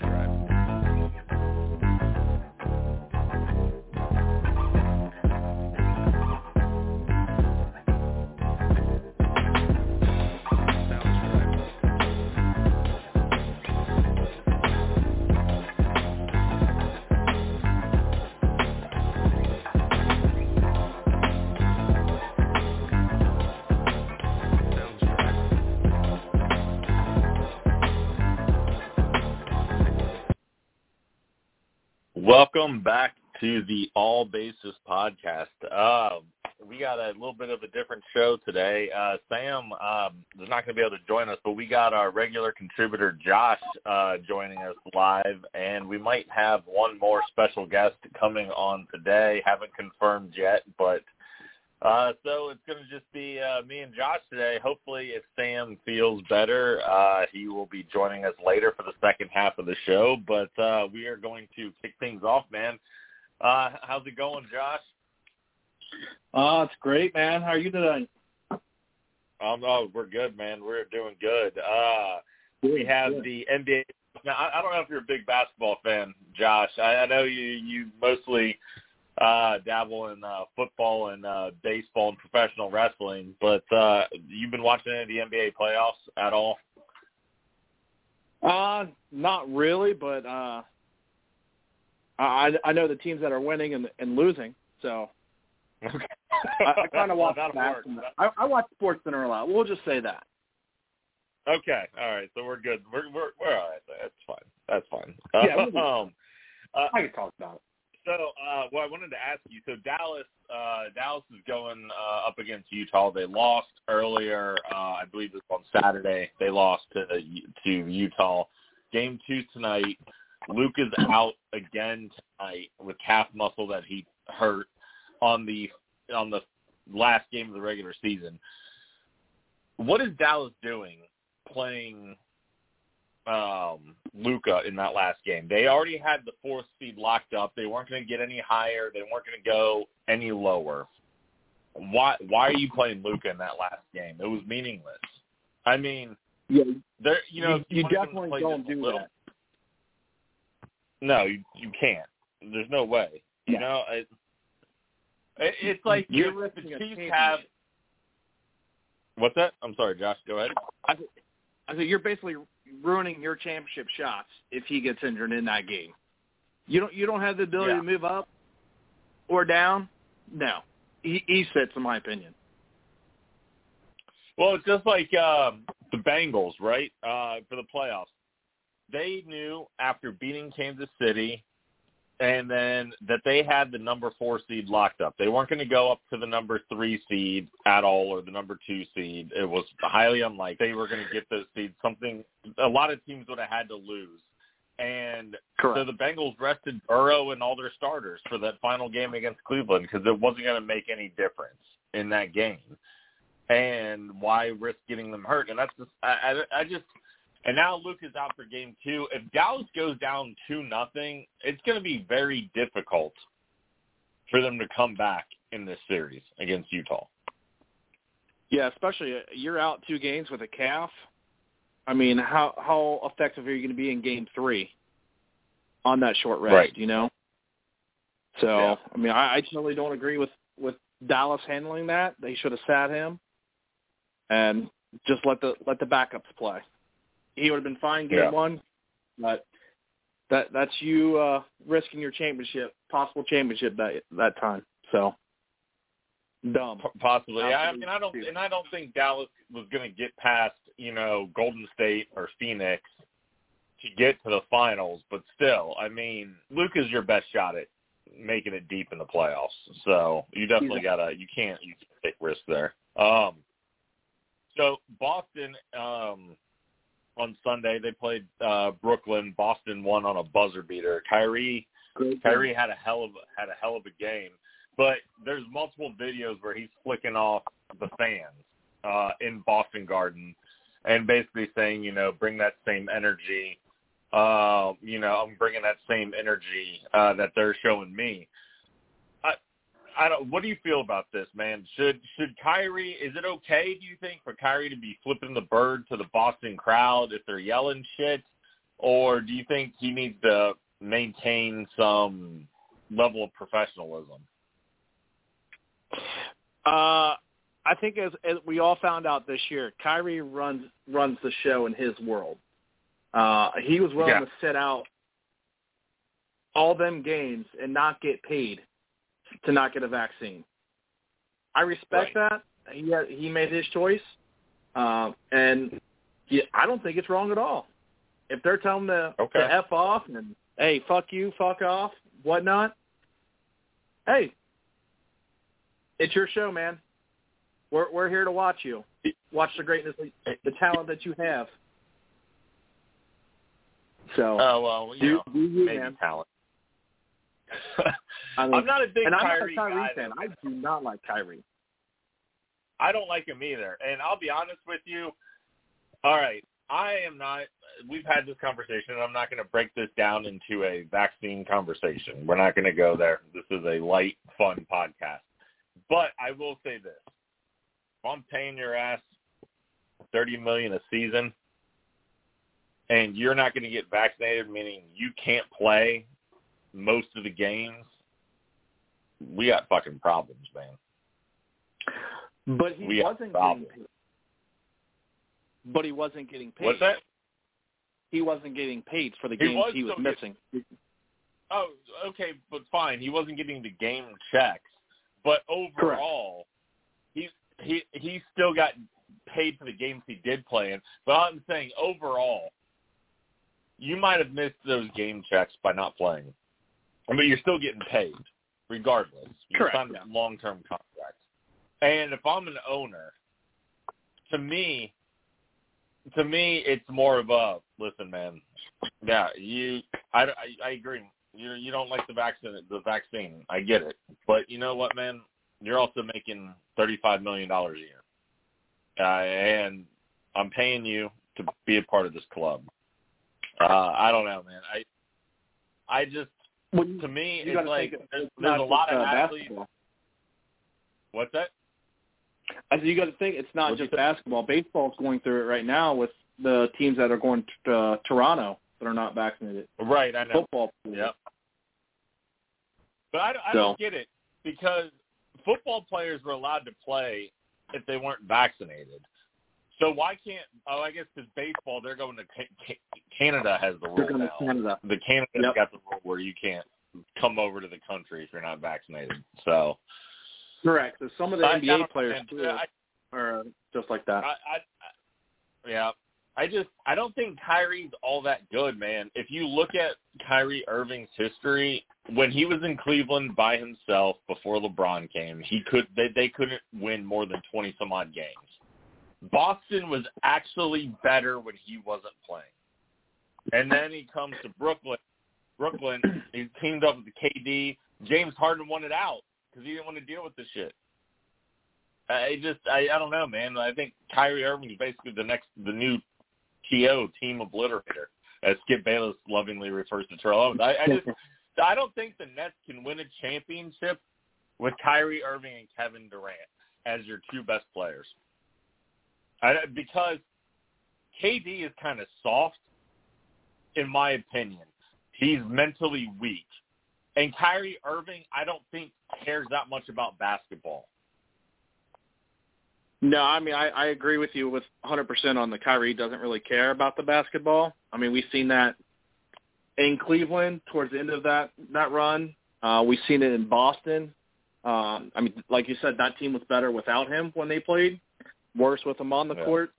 Sounds Welcome back to the All Bases podcast. Uh, we got a little bit of a different show today. Uh, Sam um, is not going to be able to join us, but we got our regular contributor Josh uh, joining us live, and we might have one more special guest coming on today. Haven't confirmed yet, but uh, so it's going to just be uh, me and Josh today. Hopefully, if Sam feels better, uh, he will be joining us later for the second half of the show. But uh, we are going to kick things off, man. Uh, how's it going, Josh? Oh, it's great, man. How are you today? Um, oh, we're good, man. We're doing good. Uh, we have Good. the NBA. Now, I, I don't know if you're a big basketball fan, Josh. I, I know you you mostly uh, dabble in uh, football and uh, baseball and professional wrestling, but uh, you've been watching any of the NBA playoffs at all? Uh, not really, but uh, I I know the teams that are winning and and losing, so Okay. I, I kind of watch That'll that. I, I watch Sports Center a lot. We'll just say that. Okay, all right. So we're good. We're we're we're all right. That's fine. That's fine. Yeah, we'll um, uh, I can talk about it. So, uh, what I wanted to ask you, so Dallas, uh, Dallas is going uh, up against Utah. They lost earlier, uh, I believe it was on Saturday. They lost to to Utah. Game two tonight. Luka is out again tonight with calf muscle that he hurt on the on the last game of the regular season. What is Dallas doing playing um Luka in that last game. They already had the fourth seed locked up. They weren't going to get any higher. They weren't going to go any lower. Why why are you playing Luka in that last game? It was meaningless. I mean, Yeah, there you know you, you, you wanted them to definitely don't do little- that. No, you you can't. There's no way. You know, it, it, it's like You're if the Chiefs have. What's that? I'm sorry, Josh. Go ahead. I, I think you're basically ruining your championship shots if he gets injured in that game. You don't you don't have the ability Yeah. to move up or down. No, he, he sits, in my opinion. Well, it's just like um, the Bengals, right? Uh, for the playoffs, they knew after beating Kansas City, and then that they had the number four seed locked up. They weren't going to go up to the number three seed at all, or the number two seed. It was highly unlikely they were going to get those seeds. Something a lot of teams would have had to lose, and so the Bengals rested Burrow and all their starters for that final game against Cleveland because it wasn't going to make any difference in that game. And why risk getting them hurt? And that's just I, I, I just and now Luka is out for game two. If Dallas goes down two nothing, it's going to be very difficult for them to come back in this series against Utah. Yeah, especially uh, you're out two games with a calf. I mean, how how effective are you going to be in game three on that short rest? Right. You know. So Yeah. I mean, I, I totally don't agree with with Dallas handling that. They should have sat him and just let the let the backups play. He would have been fine game Yeah. one, but that that's you uh risking your championship, possible championship that that time. So dumb. P- Possibly, I, I mean, I don't, and I don't think Dallas was going to get past, you know, Golden State or Phoenix to get to the finals. But still, I mean, Luka is your best shot at making it deep in the playoffs. So you definitely He's- gotta, you can't, you can't take risks there. Um, so Boston, um, on Sunday they played uh Brooklyn. Boston won on a buzzer beater. Kyrie Kyrie had a hell of had a hell of a game, but there's multiple videos where he's flicking off the fans uh, in Boston Garden, and basically saying, you know, bring that same energy. Uh, you know, I'm bringing that same energy uh, that they're showing me. I, don't. What do you feel about this, man? Should should Kyrie? Is it okay? Do you think for Kyrie to be flipping the bird to the Boston crowd if they're yelling shit? or do you think he needs to maintain some level of professionalism? Uh, I think as, as we all found out this year, Kyrie runs runs the show in his world. Uh, he was willing Yeah. to sit out all them games and not get paid to not get a vaccine. I respect that. He he made his choice, uh, and he, I don't think it's wrong at all. If they're telling him to, Okay. to f off and hey, fuck you, fuck off, whatnot, hey, it's your show, man. We're we're here to watch you. Watch the greatness, the talent that you have. So Oh well, you do, know, do you, maybe man. talent. I mean, I'm not a big and I'm Kyrie, not a Kyrie guy. fan. I do not like Kyrie. I don't like him either. And I'll be honest with you. All right, I am not. We've had this conversation. and I'm not going to break this down into a vaccine conversation. We're not going to go there. This is a light, fun podcast. But I will say this: if I'm paying your ass thirty million a season, and you're not going to get vaccinated, meaning you can't play most of the games, we got fucking problems, man. But he We wasn't getting paid. But he wasn't getting paid. What's that? He wasn't getting paid for the He games was he was still missing. Oh, okay, but fine. He wasn't getting the game checks, but overall, he he he still got paid for the games he did play in. But I'm saying overall, you might have missed those game checks by not playing. Mean, you're still getting paid regardless. You Correct, signed yeah. a long-term contract. And if I'm an owner, to me, to me, it's more of a listen, man. Yeah, you. I, I, I agree. You you don't like the vaccine. The vaccine. I get it, but you know what, man? You're also making thirty-five million dollars a year, uh, and I'm paying you to be a part of this club. Uh, I don't know, man. I I just Well, to me, you like think there's, there's a lot of uh, athletes. basketball. What's that? I said you got to think it's not What'd just basketball. Baseball's going through it right now with the teams that are going to uh, Toronto that are not vaccinated. Right, I know. Football. Yep. But I, I So- don't get it because football players were allowed to play if they weren't vaccinated. So why can't? Oh, I guess because baseball, they're going to Ca- Ca- Canada has the They're rule to now. Canada. The Canada's Yep. got the rule where you can't come over to the country if you're not vaccinated. So Correct. So some of the I- I NBA don't- players too I, are just like that. I, I, I, yeah, I just I don't think Kyrie's all that good, man. If you look at Kyrie Irving's history, when he was in Cleveland by himself before LeBron came, he could they they couldn't win more than twenty some odd games. Boston was actually better when he wasn't playing, and then he comes to Brooklyn. Brooklyn, he teamed up with the KD. James Harden wanted out because he didn't want to deal with this shit. I just I, I don't know, man. I think Kyrie Irving is basically the next the new TO team obliterator, as Skip Bayless lovingly refers to Terrell Owens. I, I just I don't think the Nets can win a championship with Kyrie Irving and Kevin Durant as your two best players. I, because KD is kind of soft, in my opinion. He's mentally weak, and Kyrie Irving, I don't think cares that much about basketball. No, I mean I, I agree with you with 100% on the Kyrie doesn't really care about the basketball. I mean we've seen that in Cleveland towards the end of that that run. Uh, we've seen it in Boston. Um, I mean, like you said, that team was better without him when they played. Worse with him on the Yeah. court.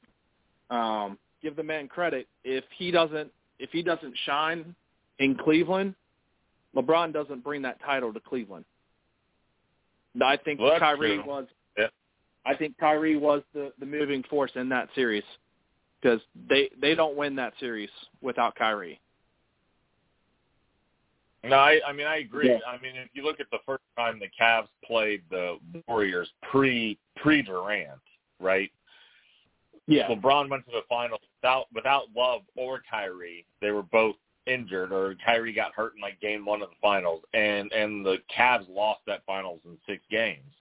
Um, give the man credit. If he doesn't if he doesn't shine in Cleveland, LeBron doesn't bring that title to Cleveland. I think Well, Kyrie true. was Yeah. I think Kyrie was the, the moving force in that series because they they don't win that series without Kyrie. No, I, I mean I agree. Yeah. I mean if you look at the first time the Cavs played the Warriors pre pre Durant, right? Yeah, LeBron went to the finals without without Love or Kyrie. They were both injured, or Kyrie got hurt in like game one of the finals, and and the Cavs lost that finals in six games.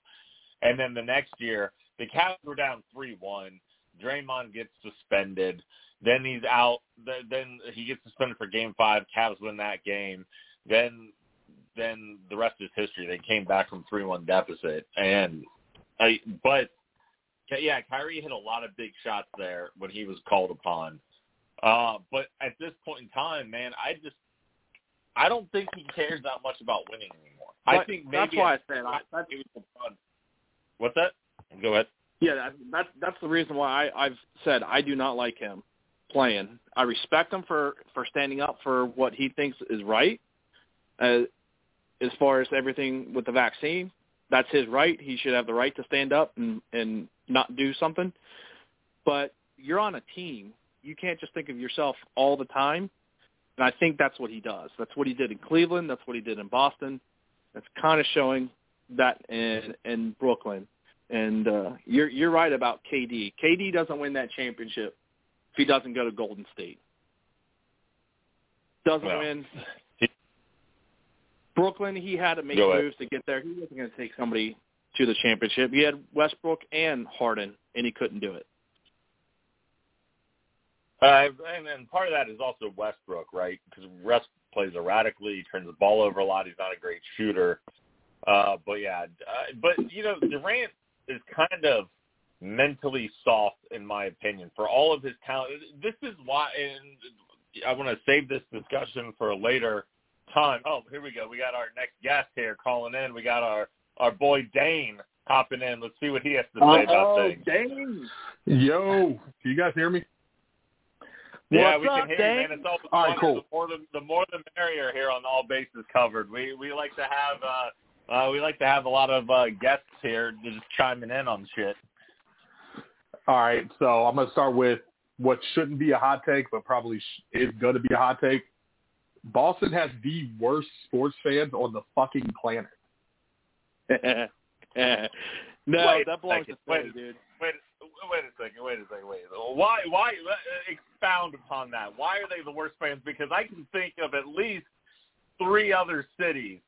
And then the next year, the Cavs were down three one. Draymond gets suspended. Then he's out. Then he gets suspended for Game Five. Cavs win that game. Then, then the rest is history. They came back from three-one deficit, and I. But yeah, Kyrie hit a lot of big shots there when he was called upon. Uh, but at this point in time, man, I just I don't think he cares that much about winning anymore. I think maybe that's why I said I, that's, it was fun. What's that? Go ahead. yeah, that, that's that's the reason why I, I've said I do not like him playing. I respect him for for standing up for what he thinks is right. Uh, as far as everything with the vaccine, that's his right. He should have the right to stand up and and not do something. But you're on a team. You can't just think of yourself all the time. And I think that's what he does. That's what he did in Cleveland. That's what he did in Boston. That's kind of showing that in in Brooklyn. And uh, you're you're right about KD. KD doesn't win that championship if he doesn't go to Golden State. Doesn't Well, win. Brooklyn, he had to make moves to get there. He wasn't going to take somebody to the championship. He had Westbrook and Harden, and he couldn't do it. Uh, and, and part of that is also Westbrook, right? Because West plays erratically, he turns the ball over a lot. He's not a great shooter. Uh, but yeah, uh, but you know, Durant is kind of mentally soft, in my opinion, for all of his talent. This is why, and I want to save this discussion for later time. Oh, here we go. We got our next guest here calling in. We got our our boy Dane hopping in. Let's see what he has to say about things. dang. Yo, can you guys hear me? Yeah, What's we up, can hear Dane? you, man. It's all, All right, cool. The more the, the more the merrier here on all bases covered. We we like to have uh, uh, we like to have a lot of uh, guests here just chiming in on shit. All right, so I'm gonna start with what shouldn't be a hot take, but probably sh- is gonna be a hot take. Boston has the worst sports fans on the fucking planet. no, Wait a that belongs second. to Philly, Wait. dude. Wait, wait a second. Wait a second. Wait. Why? Why? uh, Expound upon that. Why are they the worst fans? Because I can think of at least three other cities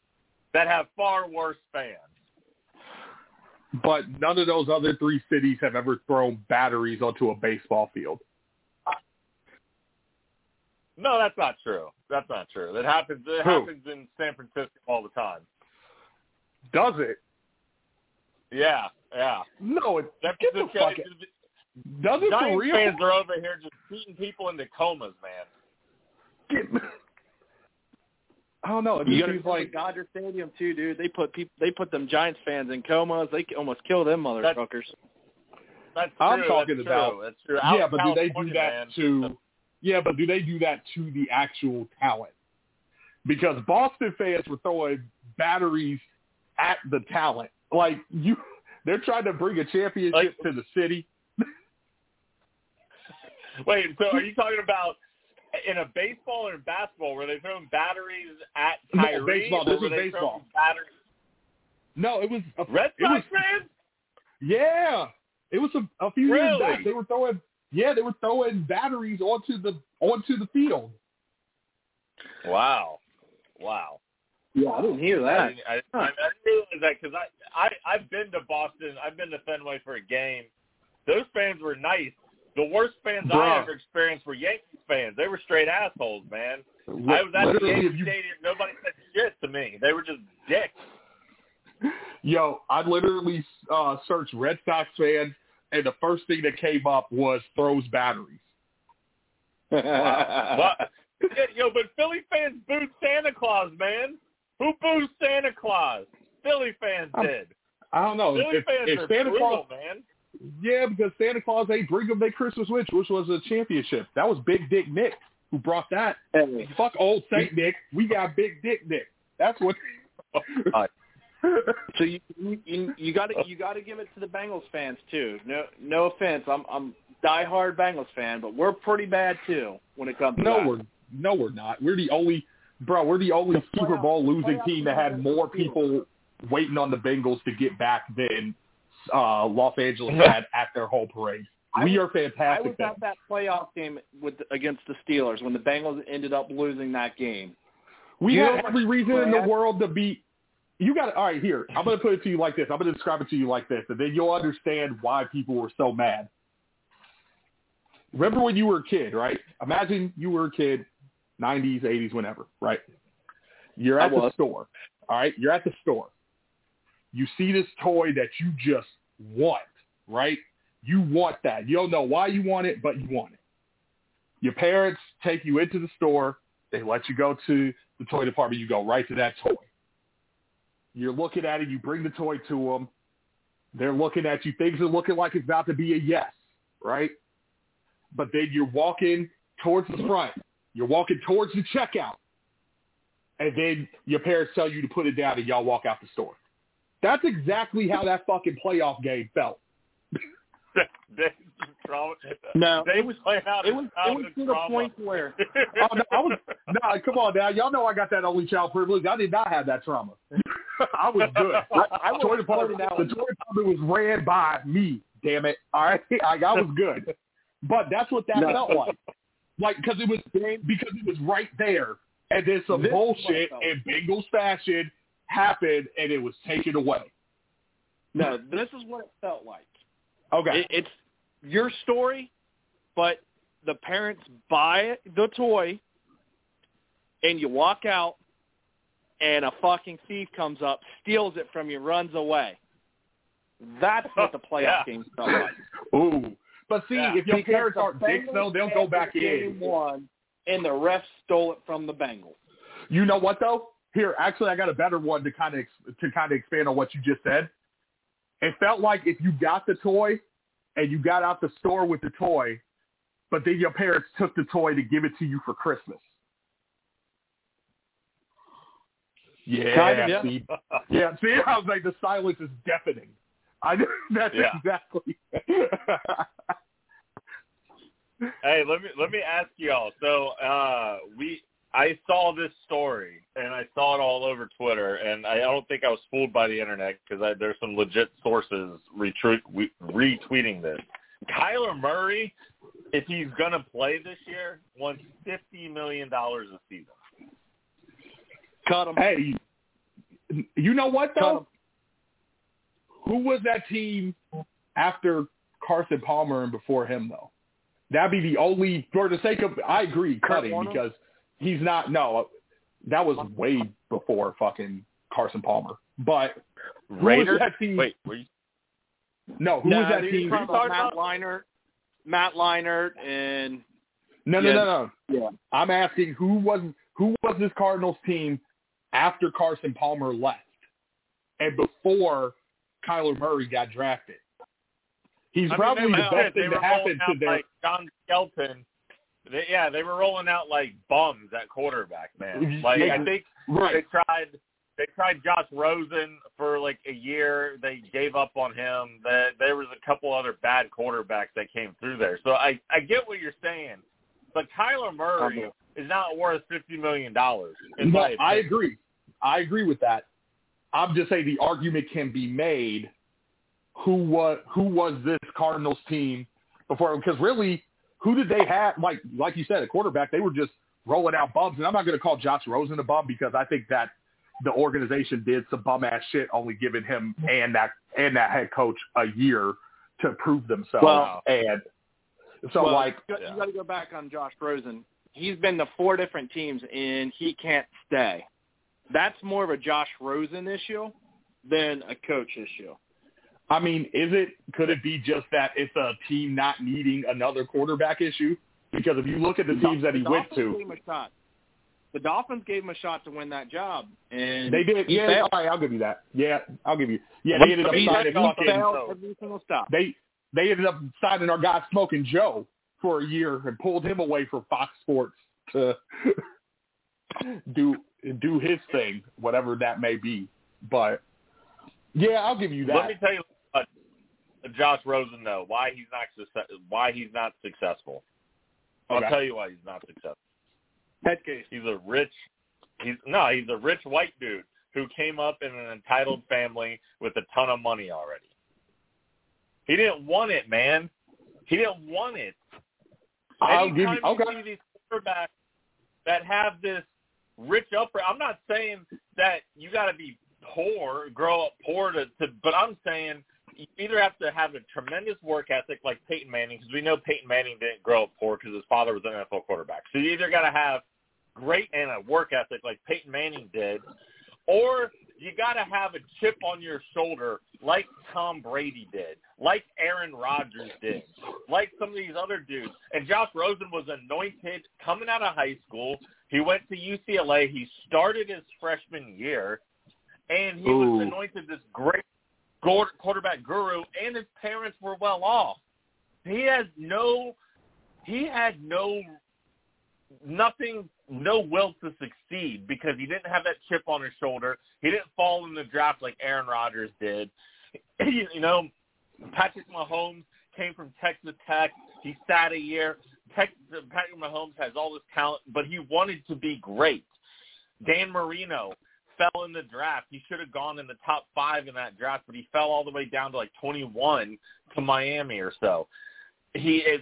that have far worse fans. But none of those other three cities have ever thrown batteries onto a baseball field. No, that's not true. That's not true. That happens. It Who? happens in San Francisco all the time. Does it? Yeah, yeah. No, it San get the Francisco- fuck. Does it for Giants real? fans are over here just beating people into comas, man. Get- I don't know. It You got to seems like like Dodger Stadium too, dude. They put people, they put them Giants fans in comas. They almost kill them motherfuckers. That's true. I'm talking that's about- True. That's true. Out yeah, in but do they do that man, to? Yeah, but do they do that to the actual talent? Because Boston fans were throwing batteries at the talent. Like you, they're trying to bring a championship Like- to the city. Wait, so are you talking about in a baseball or in basketball where they throwing batteries at No, Kyrie? baseball. or This were is they baseball. Batteries? No, it was a, Red Sox fans? yeah, it was a, a few years back. They were throwing yeah, they were throwing batteries onto the onto the field. Wow, wow. Yeah, I didn't hear I that. didn't, I, I, I didn't realize that because I, I I've been to Boston. I've been to Fenway for a game. Those fans were nice. The worst fans I ever experienced were Yankees fans. They were straight assholes, man. I was at the Literally, Yankee if you- Stadium. Nobody said shit to me. They were just dicks. Yo, I literally uh, searched Red Sox fans, and the first thing that came up was throws batteries. What? Yo, but Philly fans booed Santa Claus, man. Who boos Santa Claus? Philly fans I'm- did. I don't know Philly if, fans if are Santa brutal, Claus. man. Yeah, because Santa Claus ain't bring them their Christmas wish, which was a championship. That was Big Dick Nick who brought that. Hey, Fuck old Saint Nick. We got Big Dick Nick. That's what. God. So you you you got to you got to give it to the Bengals fans too. No no offense, I'm I'm diehard Bengals fan, but we're pretty bad too when it comes to no, that. we're no, we're not. We're the only, bro. We're the only The Super playoff- Bowl losing playoff team that had more on the field. people waiting on the Bengals to get back than uh, Los Angeles had at their whole parade. We was- are I fantastic. was at that playoff game with against the Steelers when the Bengals ended up losing that game. We You know had every reason in the world to be. You got to all right. Here, I'm going to put it to you like this. I'm going to describe it to you like this, and then you'll understand why people were so mad. remember when you were a kid, right? Imagine you were a kid, 90s, 80s, whenever, right? You're at the store, all right? You're at the store. You see this toy that you just want, right? You want that. You don't know why you want it, but you want it. Your parents take you into the store. They let you go to the toy department. You go right to that toy. You're looking at it. You bring the toy to them. They're looking at you. Things are looking like it's about to be a yes, right? But then you're walking towards the front. You're walking towards the checkout. And then your parents tell you to put it down and y'all walk out the store. That's exactly how that fucking playoff game felt. Dave's trauma. No, Dave it was playing out it was his it was childhood to the point where Oh, no, I was, no, come on now. Y'all know I got that only child privilege. I did not have that trauma. I was good. I, I was toy department, pointing the toy department was ran by me. Damn it! All right, like, I was good, but that's what that No. felt like. Like because it was because it was right there, and then some This is what it bullshit in Bengals fashion happened, and it was taken away. no, this is what it felt like. Okay, It, it's your story, but the parents buy the toy, and you walk out, and a fucking thief comes up, steals it from you, runs away. That's what the playoff Yeah. game felt like. ooh. But see, Yeah. if your Because parents aren't dicks, Bengals though, they'll go back game in. One, and the refs stole it from the Bengals. You know what though? Here, actually, I got a better one to kind of ex- to kind of expand on what you just said. It felt like if you got the toy and you got out the store with the toy, but then your parents took the toy to give it to you for Christmas. Yeah, Kind of, yeah. see, yeah. See, I was like, the silence is deafening. I that's Yeah. exactly. Hey, let me let me ask y'all. So uh, we I saw this story and I saw it all over Twitter, and I don't think I was fooled by the internet because there's some legit sources retweet, retweeting this. Kyler Murray, if he's gonna play this year, wants fifty million dollars a season. Cut him. hey, you know what Cut though? 'em. Who was that team after Carson Palmer and before him though? That'd be the only for the sake of I agree cutting Warner? because he's not no that was way before fucking Carson Palmer. But who was Raiders. that team? Wait, were you, no, who No, was that dude, team? you're talking about talking Matt Leinart, Matt Leinart, and No, no, Yeah. no, no. yeah, I'm asking who was who was this Cardinals team after Carson Palmer left and before Kyler Murray got drafted? He's I probably they the best thing were to happen to out their. like John Skelton. They, yeah, they were rolling out like bums at quarterback, man. Like Yeah. I think right. they tried they tried Josh Rosen for like a year. They gave up on him. That there was a couple other bad quarterbacks that came through there. So I I get what you're saying, but Kyler Murray uh-huh. is not worth fifty million dollars. No, I agree. I agree with that. I'm just saying the argument can be made. Who was who was this Cardinals team before? Because really, who did they have? Like like you said, a quarterback. They were just rolling out bums, and I'm not going to call Josh Rosen a bum because I think that the organization did some bum ass shit, only giving him and that and that head coach a year to prove themselves. Well- and so well, like you got, you got to go back on Josh Rosen. He's been to four different teams, and he can't stay. That's more of a Josh Rosen issue than a coach issue. I mean, is it could it be just that it's a team not needing another quarterback issue? Because if you look at the teams that he The went Dolphins to, Gave him a shot. The Dolphins gave him a shot to win that job, and they did. Yeah, all right, I'll give you that. Yeah, I'll give you. Yeah, they ended up signing every single stop. They they ended up signing our guy Smoking Joe for a year and pulled him away from Fox Sports to do do his thing, whatever that may be. But yeah, I'll give you that. Let me tell you Josh Rosen though why he's not success, why he's not successful. I'll Okay. tell you why he's not successful. Head case. He's a rich he's no, he's a rich white dude who came up in an entitled family with a ton of money already. He didn't want it, man. He didn't want it. I'll give you. Okay. see these quarterbacks that have this rich upper I'm not saying that you gotta be poor, grow up poor to, to but I'm saying you either have to have a tremendous work ethic like Peyton Manning, because we know Peyton Manning didn't grow up poor because his father was an NFL quarterback. So you either got to have great and a work ethic like Peyton Manning did, or you got to have a chip on your shoulder like Tom Brady did, like Aaron Rodgers did, like some of these other dudes. And Josh Rosen was anointed coming out of high school. He went to UCLA. He started his freshman year, and he Ooh. was anointed this great quarterback guru, and his parents were well off. He has no, he had no, nothing, no will to succeed because he didn't have that chip on his shoulder. He didn't fall in the draft like Aaron Rodgers did. you know, Patrick Mahomes came from Texas Tech. He sat a year. Patrick Mahomes has all this talent, but he wanted to be great. Dan Marino fell in the draft. He should have gone in the top five in that draft, but he fell all the way down to like 21 to Miami or so. He is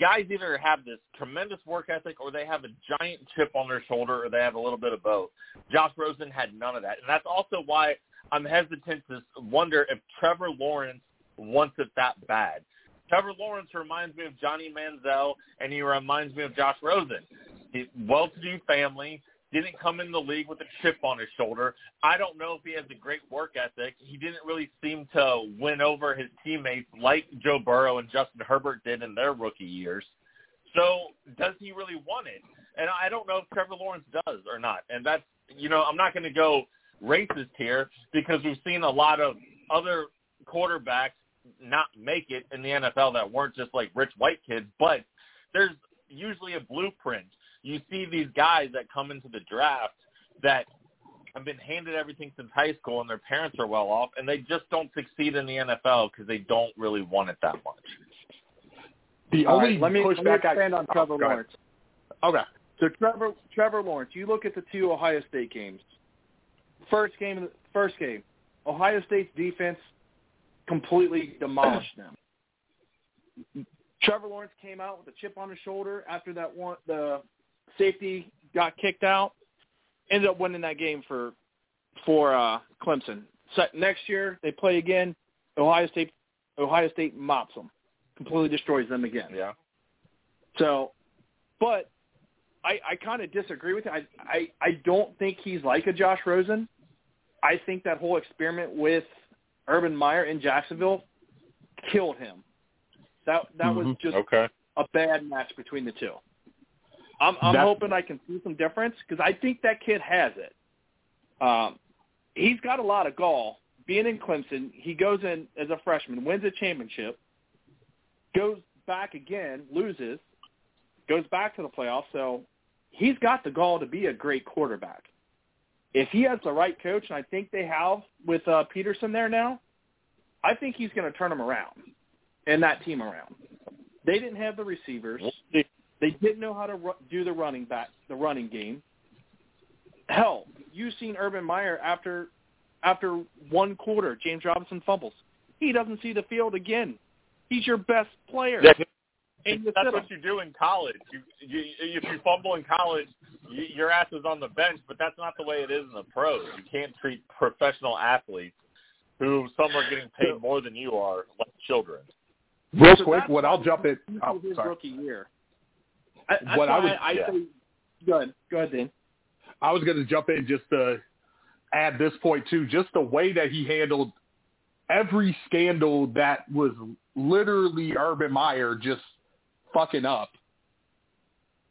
guys either have this tremendous work ethic or they have a giant chip on their shoulder or they have a little bit of both. Josh Rosen had none of that. And that's also why I'm hesitant to wonder if Trevor Lawrence wants it that bad. Trevor Lawrence reminds me of Johnny Manziel and he reminds me of Josh Rosen. Well-to-do family, didn't come in the league with a chip on his shoulder. I don't know if he has a great work ethic. He didn't really seem to win over his teammates like Joe Burrow and Justin Herbert did in their rookie years. So does he really want it? And I don't know if Trevor Lawrence does or not. And that's, you know, I'm not going to go racist here because we've seen a lot of other quarterbacks not make it in the NFL that weren't just like rich white kids, but there's usually a blueprint you see these guys that come into the draft that have been handed everything since high school and their parents are well off and they just don't succeed in the NFL because they don't really want it that much. The All only right, let me, let me pushback I expand on oh, Trevor go ahead. Lawrence. Okay. So Trevor Trevor Lawrence, you look at the two Ohio State games. First game, first game, Ohio State's defense completely demolished them. Trevor Lawrence came out with a chip on his shoulder after that one. The safety got kicked out. Ended up winning that game for for uh, Clemson. So next year they play again. Ohio State Ohio State mops them, completely destroys them again. Yeah. So, but I, I kind of disagree with you. I, I I don't think he's like a Josh Rosen. I think that whole experiment with Urban Meyer in Jacksonville killed him. That that was Mhm. just Okay. a bad match between the two. I'm I'm That's- hoping I can see some difference because I think that kid has it. Um, he's got a lot of gall. Being in Clemson, he goes in as a freshman, wins a championship, goes back again, loses, goes back to the playoffs. So he's got the gall to be a great quarterback. If he has the right coach, and I think they have with uh, Pederson there now, I think he's going to turn them around and that team around. They didn't have the receivers. They didn't know how to ru- do the running back, the running game. Hell, you've seen Urban Meyer after after one quarter, James Robinson fumbles. He doesn't see the field again. He's your best player. That's, and you that's what him. you do in college. You, you, if you fumble in college, you, your ass is on the bench, but that's not the way it is in the pros. You can't treat professional athletes who some are getting paid more than you are like children. Real So quick, what I'll jump in. this Oh, his sorry. rookie year. I, What I would- I, yeah. say, go ahead, go ahead, Dan. I was going to jump in just to add this point too. Just the way that he handled every scandal that was literally Urban Meyer just fucking up.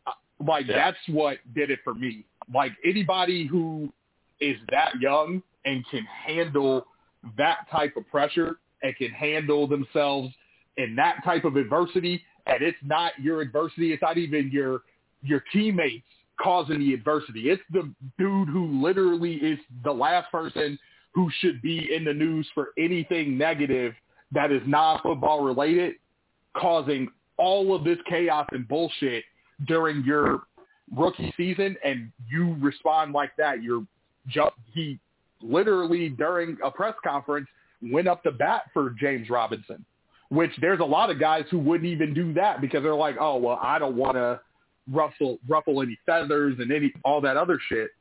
Uh, Like Yeah. that's what did it for me. Like anybody who is that young and can handle that type of pressure and can handle themselves in that type of adversity, and it's not your adversity, it's not even your your teammates causing the adversity. It's the dude who literally is the last person who should be in the news for anything negative that is not football related, causing all of this chaos and bullshit during your rookie season, and you respond like that. You're ju- he literally during a press conference went up to bat for James Robinson, which there's a lot of guys who wouldn't even do that because they're like, oh well, I don't want to ruffle ruffle any feathers and any all that other shit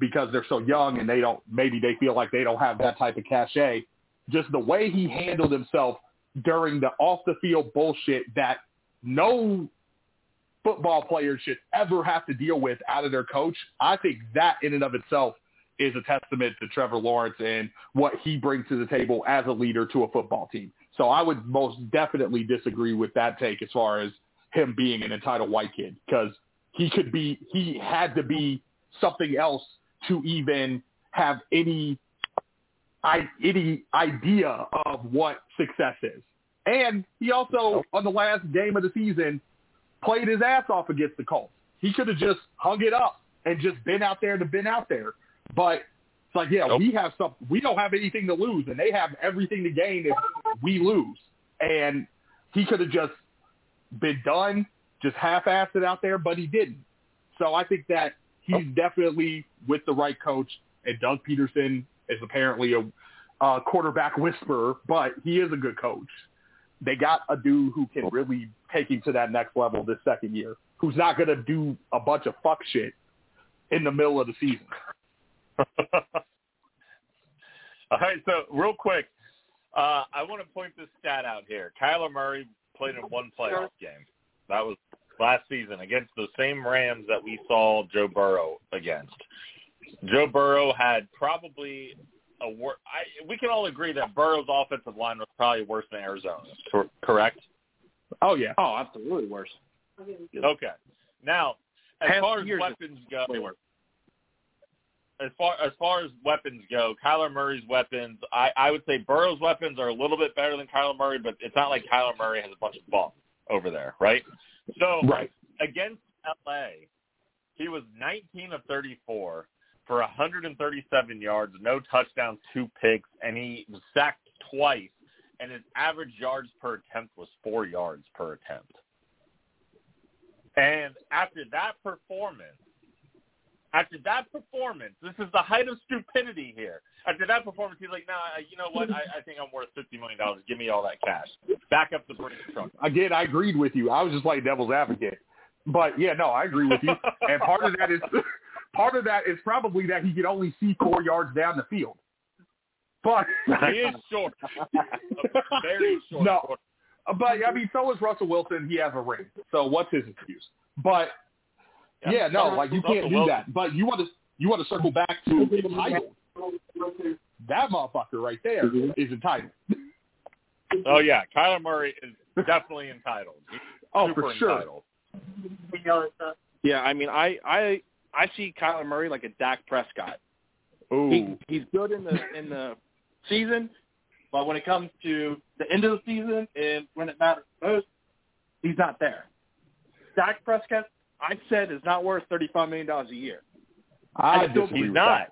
because they're so young and they don't maybe they feel like they don't have that type of cachet. just the way he handled himself during the off the field bullshit that no football player should ever have to deal with out of their coach. I think that in and of itself is a testament to Trevor Lawrence and what he brings to the table as a leader to a football team. So I would most definitely disagree with that take as far as him being an entitled white kid because he could be, he had to be something else to even have any any idea of what success is. And he also, on the last game of the season, played his ass off against the Colts. He could have just hung it up and just been out there to been out there. But it's like, yeah, Nope. we have some. We don't have anything to lose, and they have everything to gain if we lose. And he could have just been done, just half-assed it out there, but he didn't. So I think that he's definitely with the right coach, and Doug Pederson is apparently a uh, quarterback whisperer, but he is a good coach. They got a dude who can really take him to that next level this second year, who's not going to do a bunch of fuck shit in the middle of the season. All right, so real quick, uh, I want to point this stat out here. Kyler Murray played in one playoff game. That was last season against the same Rams that we saw Joe Burrow against. Joe Burrow had probably a wor- I We can all agree that Burrow's offensive line was probably worse than Arizona's. Correct? Oh yeah, Oh, absolutely worse. Okay. Now, as Past far as weapons go, worse. As far as far as weapons go, Kyler Murray's weapons, I, I would say Burrow's weapons are a little bit better than Kyler Murray, but it's not like Kyler Murray has a bunch of bums over there, right? So right. against LA, he was 19 of 34 for 137 yards, no touchdowns, two picks, and he was sacked twice, and his average yards per attempt was four yards per attempt. And after that performance, after that performance, this is the height of stupidity here. After that performance, he's like, "No, nah, you know what? I, I think I'm worth fifty million dollars. Give me all that cash. Back up the Brinks truck." Again, I agreed with you. I was just like devil's advocate. But yeah, no, I agree with you. and part of that is part of that is probably that he can only see four yards down the field. But he is short, very short. No, but I mean, so is Russell Wilson. He has a ring. So what's his excuse? But yeah, no, like you can't do that. But you want to you want to circle back to entitled. That motherfucker right there is entitled. Oh yeah, Kyler Murray is definitely entitled. He's Oh, super for sure. entitled. Yeah, I mean, I I I see Kyler Murray like a Dak Prescott. Ooh. He he's good in the in the season, but when it comes to the end of the season and when it matters most, he's not there. Dak Prescott, I've said, is not worth thirty-five million dollars a year. I I disagree He's with not. that.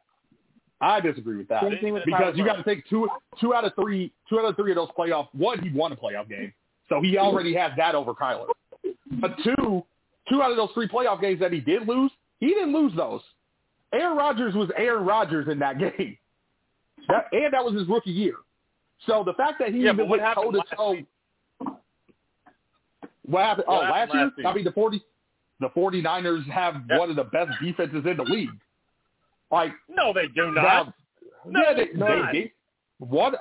I disagree with that Same thing with because you got to take two two out of three two out of three of those playoff. One, he won a playoff game, so he already has that over Kyler. But two, two out of those three playoff games that he did lose, he didn't lose those. Aaron Rodgers was Aaron Rodgers in that game, that, and that was his rookie year. So the fact that he Yeah, even went toe to toe. Oh- what happened? What oh, happened last year? last? I mean, the forty, the 49ers have Yep. one of the best defenses in the league. Like No, they do not. now, No, yeah, they, it's they, not. they, what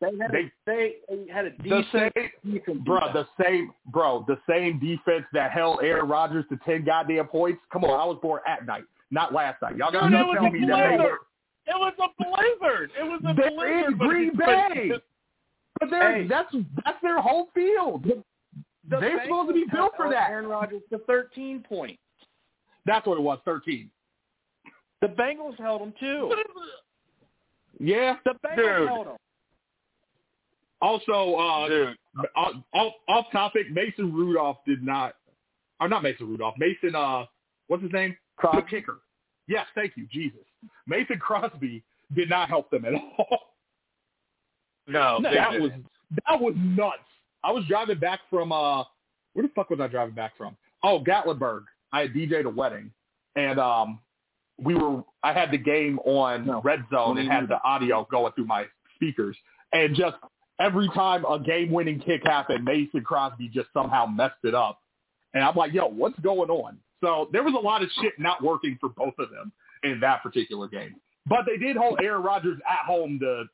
They had They- they, they had a the decent same, defense. bro, the same, bro, the same defense that held Aaron Rodgers to ten goddamn points. Come on, I was born at night, not last night. Y'all got Dude, to it was tell a me that they blizzard. were, It was a blizzard. It was a They're blizzard. in but Green it's- Bay. but- but they're, Hey. that's that's their home field. The They're supposed to be built for that. Aaron Rodgers to thirteen points. That's what it was, thirteen. The Bengals held him too. Yeah. The Bengals Dude. held him. Also, uh, Dude, off, off, off topic, Mason Rudolph did not, or not Mason Rudolph, Mason, uh, what's his name? The kicker. Yes, thank you, Jesus. Mason Crosby did not help them at all. no, they that didn't. was that was nuts. I was driving back from uh, where the fuck was I driving back from? Oh, Gatlinburg. I had DJ'd a wedding, and um, we were. I had the game on No. Red Zone and had the audio going through my speakers, and just every time a game-winning kick happened, Mason Crosby just somehow messed it up, and I'm like, yo, what's going on? So there was a lot of shit not working for both of them in that particular game, but they did hold Aaron Rodgers at home to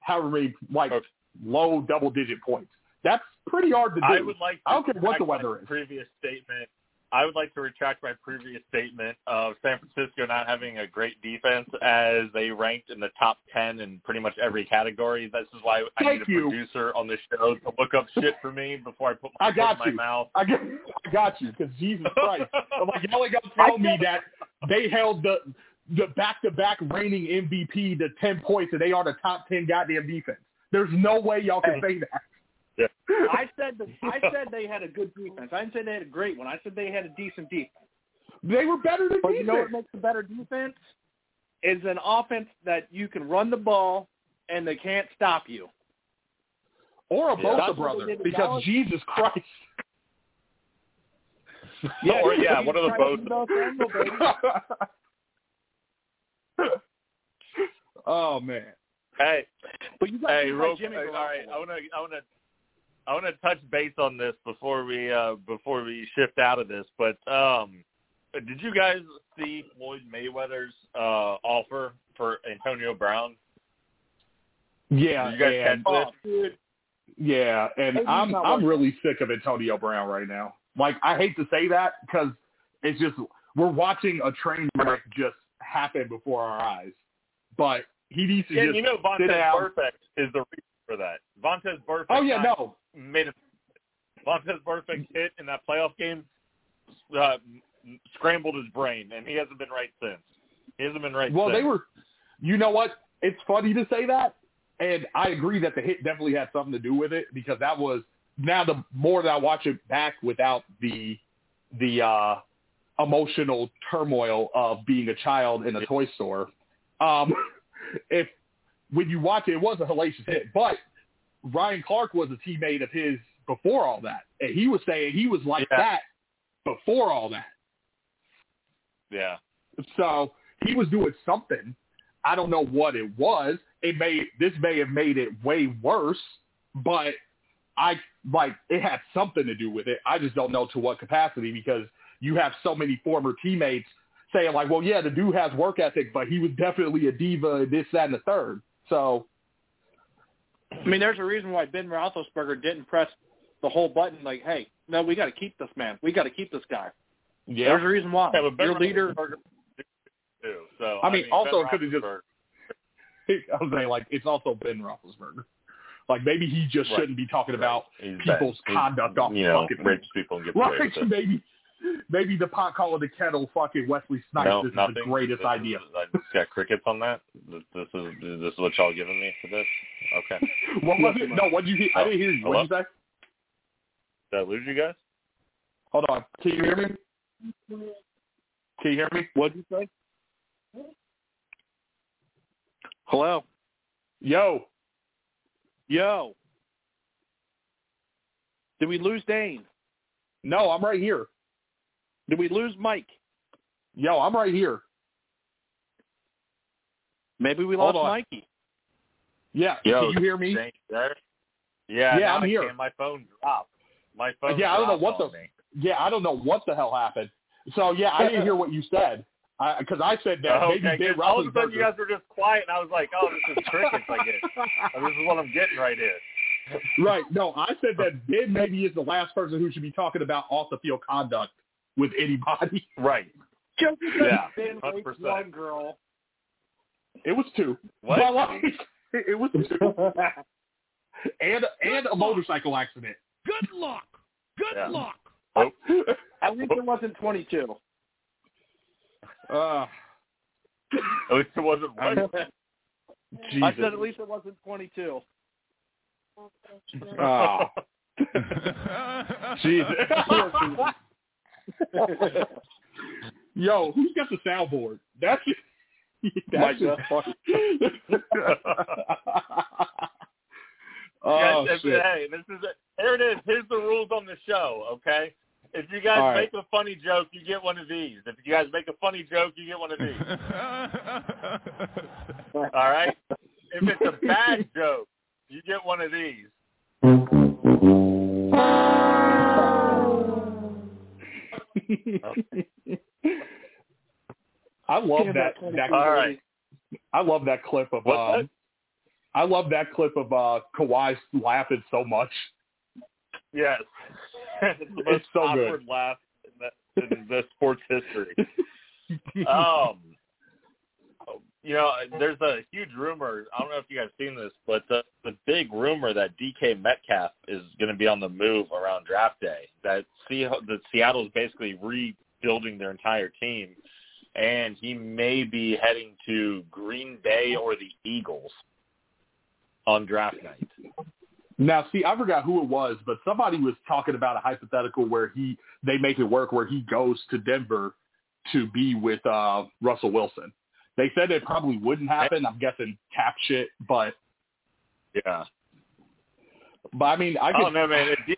however many like low double digit points. That's pretty hard to do. I would like to I don't care what the weather my is. Previous statement. I would like to retract my previous statement of San Francisco not having a great defense as they ranked in the top ten in pretty much every category. This is why I Thank need a you. producer on this show to look up shit for me before I put my I got in you. my mouth. I got, I got you because Jesus Christ. I'm like, y'all ain't gonna tell me that they held the the back to back reigning MVP to ten points and they are the top ten goddamn defense. There's no way y'all can say that. I said that I said they had a good defense. I didn't say they had a great one. I said they had a decent defense. They were better than But you know what defense. makes a better defense? Is an offense that you can run the ball and they can't stop you. Or a Yeah. Bosa That's brother they did in because Dallas. Jesus Christ. Or, yeah, one of the Try both. to do Samuel, baby. oh man. Hey, But you got hey, real, Jimmy all right. I want to, I want to, I want to touch base on this before we, uh before we shift out of this. But um, did you guys see Floyd Mayweather's uh offer for Antonio Brown? Yeah, Did you guys and, catch Oh, yeah, and Maybe I'm I'm working. really sick of Antonio Brown right now. Like I hate to say that because it's just we're watching a train wreck just happen before our eyes. But he needs to And just you know, sit Vontaze down. Burfict is the reason for that. Vontaze Burfict. Oh yeah, no. made a Vontaze Burfict hit in that playoff game. Uh, scrambled his brain, and he hasn't been right since. He hasn't been right. Well, since. they were. You know what? It's funny to say that, and I agree that the hit definitely had something to do with it because that was now the more that I watch it back without the the uh emotional turmoil of being a child in a toy store. Um, if when you watch it, it was a hellacious hit, but Ryan Clark was a teammate of his before all that, and he was saying he was like Yeah. that before all that. Yeah. So he was doing something. I don't know what it was. It may this may have made it way worse, but I like it had something to do with it. I just don't know to what capacity because you have so many former teammates saying like, well, yeah, the dude has work ethic, but he was definitely a diva this, that, and the third. So I mean, there's a reason why Ben Roethlisberger didn't press the whole button. Like, hey, no, we got to keep this man. We got to keep this guy. yeah, There's a reason why. Yeah, Your leader. Too. So I mean, also Ben it could've just- I was saying like it's also Ben Roethlisberger. Like maybe he just Right. shouldn't be talking about he's people's that- conduct off you know, fucking rapes people and gets away Right, with it. maybe maybe the pot calling the kettle fucking Wesley Snipes No, is nothing. the greatest This idea. Is, I just got crickets on that. This, this is this is what y'all giving me for this. Okay. what was it? No, what did you hear? I uh, didn't hear you. What did you say? Did I lose you guys? Hold on. Can you hear me? Can you hear me? What'd you say? Hello. Yo, Yo. Did we lose Dane? no, I'm right here. Did we lose Mike? Yo, I'm right here. Maybe we Hold lost on. Mikey. Yeah, Yo, can you hear me? Yeah, Yeah, I'm I here. can. My phone dropped. My phone. Yeah, I don't know what the- me. Yeah, I don't know what the hell happened. So yeah, I didn't hear what you said because I, said that Oh, maybe okay, Ben 'cause all of a sudden you guys were just quiet, and I was like, "Oh, this is crickets." I get. Oh, this is what I'm getting right here. Right. No, I said that Ben maybe is the last person who should be talking about off the field conduct with anybody. Right. Just because Yeah, Ben 100%. one girl. It was two. What? But, like, it was two. and and a motorcycle accident. Good luck. Good Yeah. luck. Oh, At least it wasn't 22. Uh, at least it wasn't I. Jesus. said at least it wasn't 22. Oh, Jesus. Yo, who's got the soundboard? That's Mike that's Duff. oh Yes, shit! Hey, this is it. Here it is. Here's the rules on the show. Okay. If you guys right. make a funny joke, you get one of these. If you guys make a funny joke, you get one of these. All right. If it's a bad joke, you get one of these. I love Damn, that. that's that All right. I love that clip of What's um, I love that clip of uh Kawhi laughing so much. Yes. it's the most It's so good. awkward laugh in the, in the sports history. um, you know, there's a huge rumor. I don't know if you guys seen this, but the the big rumor that DK Metcalf is going to be on the move around draft day. That see that Seattle's basically rebuilding their entire team, and he may be heading to Green Bay or the Eagles on draft night. Now, see, I forgot who it was, but somebody was talking about a hypothetical where he they make it work where he goes to Denver to be with uh Russell Wilson. They said it probably wouldn't happen. I'm guessing cap shit, but Yeah. but I mean, I could, don't know, man. If, D-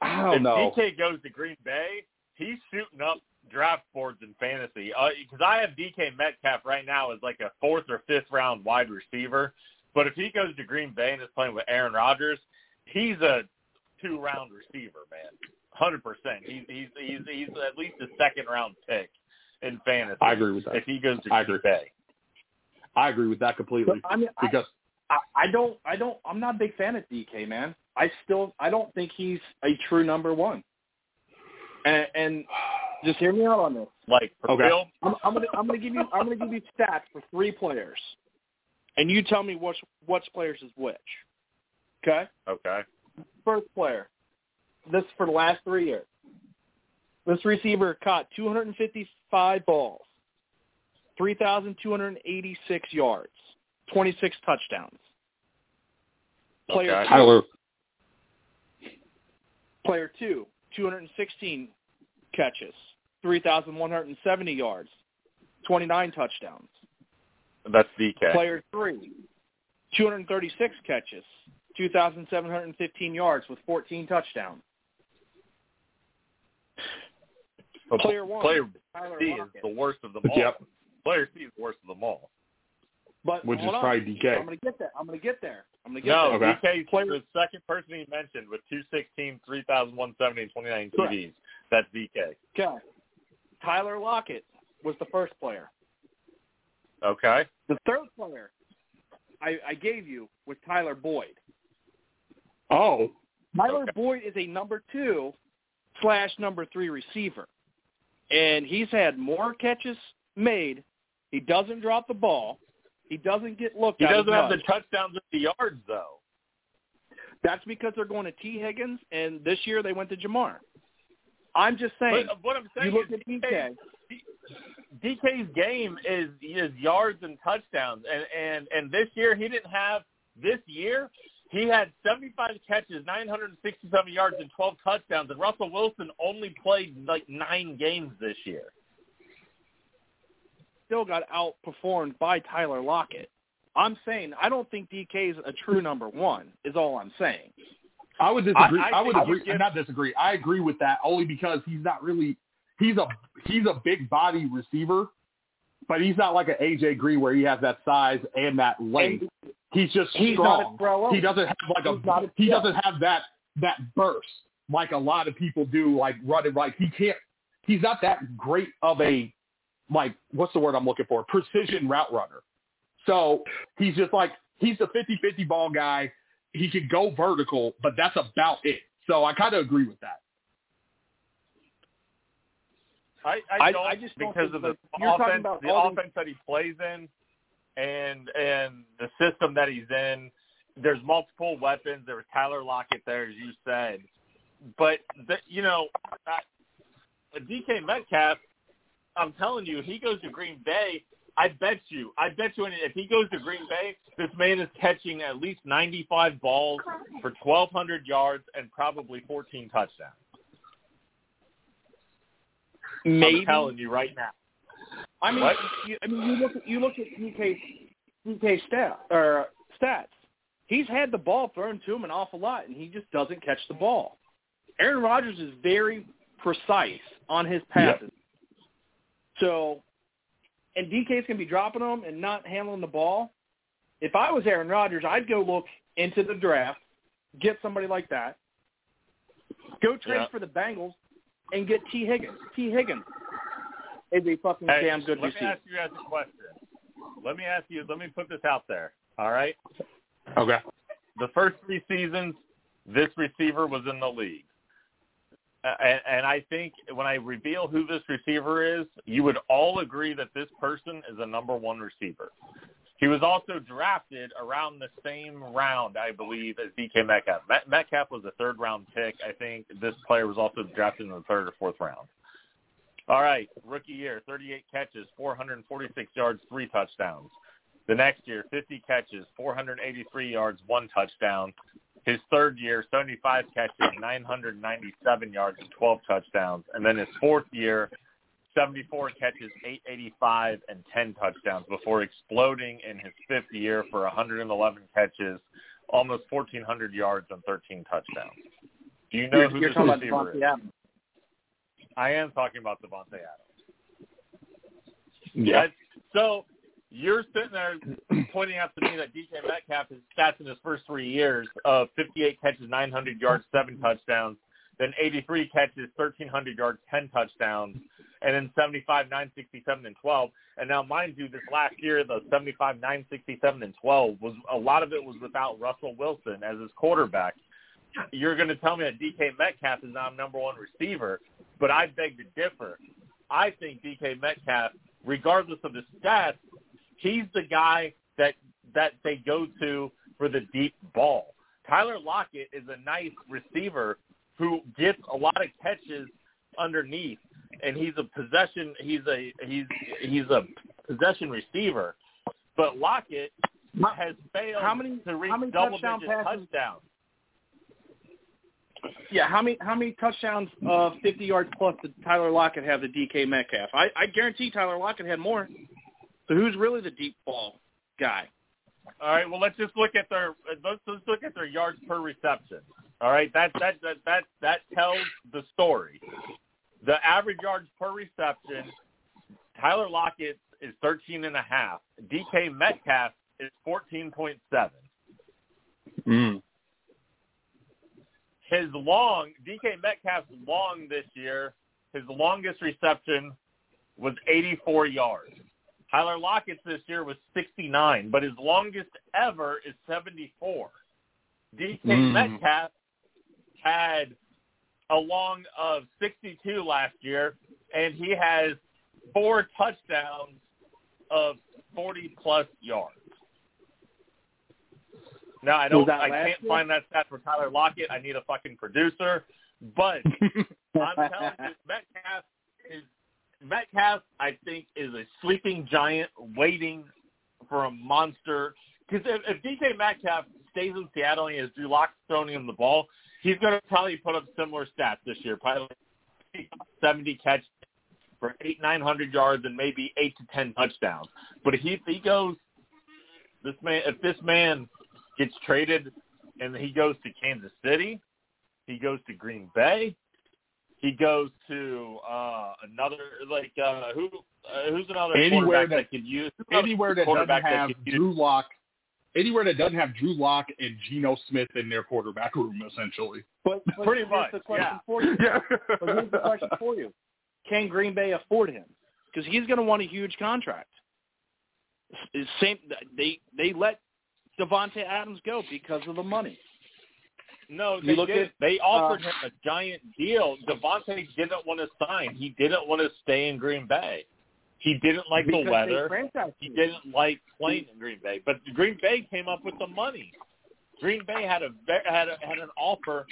I don't if know. DK goes to Green Bay, he's shooting up draft boards in fantasy. Uh, because I have DK Metcalf right now as like a fourth or fifth round wide receiver. But if he goes to Green Bay and is playing with Aaron Rodgers, he's a two round receiver, man. Hundred percent. He's he's he's he's at least a second round pick in fantasy. I agree with that. If he goes to I agree. Bay. I agree with that completely I mean, because I, I don't, I don't, I'm not a big fan of DK, man. I still, I don't think he's a true number one. And, and just hear me out on this. Like for Okay. Bill, I'm, I'm gonna, I'm gonna give you, I'm gonna give you stats for three players, and you tell me which, which players is which. Okay. okay. First player. This is for the last three years. This receiver caught 255 balls, 3,286 yards, 26 touchdowns. Player Okay. two, Tyler. player two, 216 catches, 3,170 yards, 29 touchdowns. That's DK. Player three, 236 catches, 2,715 yards with 14 touchdowns. But Player one, Player Tyler C is the worst of them all. Yep. Player C is the worst of them all. But Which is on. probably DK. I'm gonna get there. I'm gonna get there. I'm gonna get No, there. Okay. DK's Player- the second person he mentioned with 216, 3,170, and 29 Correct. TDs. That's DK. Okay. Tyler Lockett was the first player. Okay. The third player I, I gave you was Tyler Boyd. Oh, Tyler Okay. Boyd is a number two slash number three receiver. And he's had more catches made. He doesn't drop the ball. He doesn't get looked He at. as doesn't have the touchdowns or the yards, though. That's because they're going to Tee Higgins, and this year they went to Ja'Marr. I'm just saying. But what I'm saying you look is at DK. DK's game is is yards and touchdowns, and and and this year he didn't have. This year he had 75 catches, 967 yards, and 12 touchdowns. And Russell Wilson only played like nine games this year. still got outperformed by Tyler Lockett. I'm saying I don't think DK is a true number one. Is all I'm saying. I would disagree. I- I, I would agree. you give- Not disagree. I agree with that only because he's not really. He's a he's a big body receiver, but he's not like an AJ Green where he has that size and that length. He's just He's strong. not a thrower. he doesn't have like a a- he doesn't have that that burst like a lot of people do. Like running like he can't. He's not that great of a like what's the word I'm looking for? Precision route runner. So he's just like he's a 50-50 ball guy. He can go vertical, but that's about it. So I kind of agree with that. I, I I- don't I just don't because think of the that- offense, about the all these- offense that he plays in, and and the system that he's in. There's multiple weapons. There was Tyler Lockett there, as you said, but the, you know, I, DK Metcalf. I'm telling you, he goes to Green Bay. I bet you, I bet you, if he goes to Green Bay, this man is catching at least 95 balls for 1,200 yards and probably 14 touchdowns. Maybe. I'm telling you right now. I mean, What? you, I mean, you look at you look at DK DK stat or stats. He's had the ball thrown to him an awful lot, and he just doesn't catch the ball. Aaron Rodgers is very precise on his passes. So, and DK's gonna be dropping them and not handling the ball. If I was Aaron Rodgers, I'd go look into the draft, get somebody like that, go trade Yeah. for the Bengals, and get Tee Higgins. Tee Higgins is a fucking Hey, damn good let receiver. me ask you guys a question. Let me ask you. Let me put this out there. All right. Okay. The first three seasons, this receiver was in the league. Uh, and, and I think when I reveal who this receiver is, you would all agree that this person is a number one receiver. He was also drafted around the same round, I believe, as DK Metcalf. Metcalf was a third round pick. I think this player was also drafted in the third or fourth round. All right, rookie year, 38 catches, 446 yards, three touchdowns. The next year, 50 catches, 483 yards, one touchdown. His third year, 75 catches, 997 yards, and 12 touchdowns. And then his fourth year, 74 catches, 885, and 10 touchdowns before exploding in his fifth year for 111 catches, almost 1,400 yards, and 13 touchdowns. Do you know You're, who you're this receiver is? Adams. I am talking about Davante Adams. Yeah. That's, so you're sitting there pointing out to me that DK Metcalf his stats in his first three years of 58 catches, 900 yards, seven touchdowns, then 83 catches, 1,300 yards, 10 touchdowns, and then 75, 967, and 12. And now, mind you, this last year, the 75, 967, and 12 was a lot of it was without Russell Wilson as his quarterback. You're going to tell me that DK Metcalf is not a number one receiver, but I beg to differ. I think DK Metcalf, regardless of the stats, he's the guy that that they go to for the deep ball. Tyler Lockett is a nice receiver who gets a lot of catches underneath, and he's a possession. He's a he's he's a possession receiver. But Lockett has failed how many- to reach how many double touchdown digit passes- touchdowns. Yeah, how many how many touchdowns of 50 yards plus did Tyler Lockett have to DK Metcalf? I, I guarantee Tyler Lockett had more. So who's really the deep ball guy? All right. Well, let's just look at their let's let's look at their yards per reception. All right. That that that that that tells the story. The average yards per reception, Tyler Lockett is thirteen and a half. DK Metcalf is fourteen point seven. Mm. His long DK Metcalf's long this year, his longest reception was eighty four yards. Tyler Lockett's this year was 69, but his longest ever is 74. DK Mm. Metcalf had a long of 62 last year, and he has four touchdowns of 40 plus yards. Now I don't, I can't year? find that stat for Tyler Lockett. I need a fucking producer, but I'm telling you, Metcalf is Metcalf. I think is a sleeping giant waiting for a monster. Because if, if DK Metcalf stays in Seattle and he has Drew Lock throwing him the ball, he's going to probably put up similar stats this year. Probably 70 catches for eight nine hundred yards and maybe eight to ten touchdowns. But if he, if he goes, this man, if this man gets traded and he goes to Kansas City, he goes to Green Bay, he goes to uh another like uh who uh, who's another Anywhere that- that could use anywhere that doesn't quarterback that have Drew Lock, anywhere that doesn't have Drew Lock and Geno Smith in their quarterback room, essentially. But, but Pretty here's much, the question yeah. for you. Yeah. But here's the question for you: Can Green Bay afford him? Because he's going to want a huge contract. Same. They they let Davante Adams go because of the money. No, they look did. at, they offered uh, him a giant deal. Devontae didn't want to sign. He didn't want to stay in Green Bay. He didn't like the weather. He didn't like playing in Green Bay. But Green Bay came up with the money. Green Bay had a had a, had an offer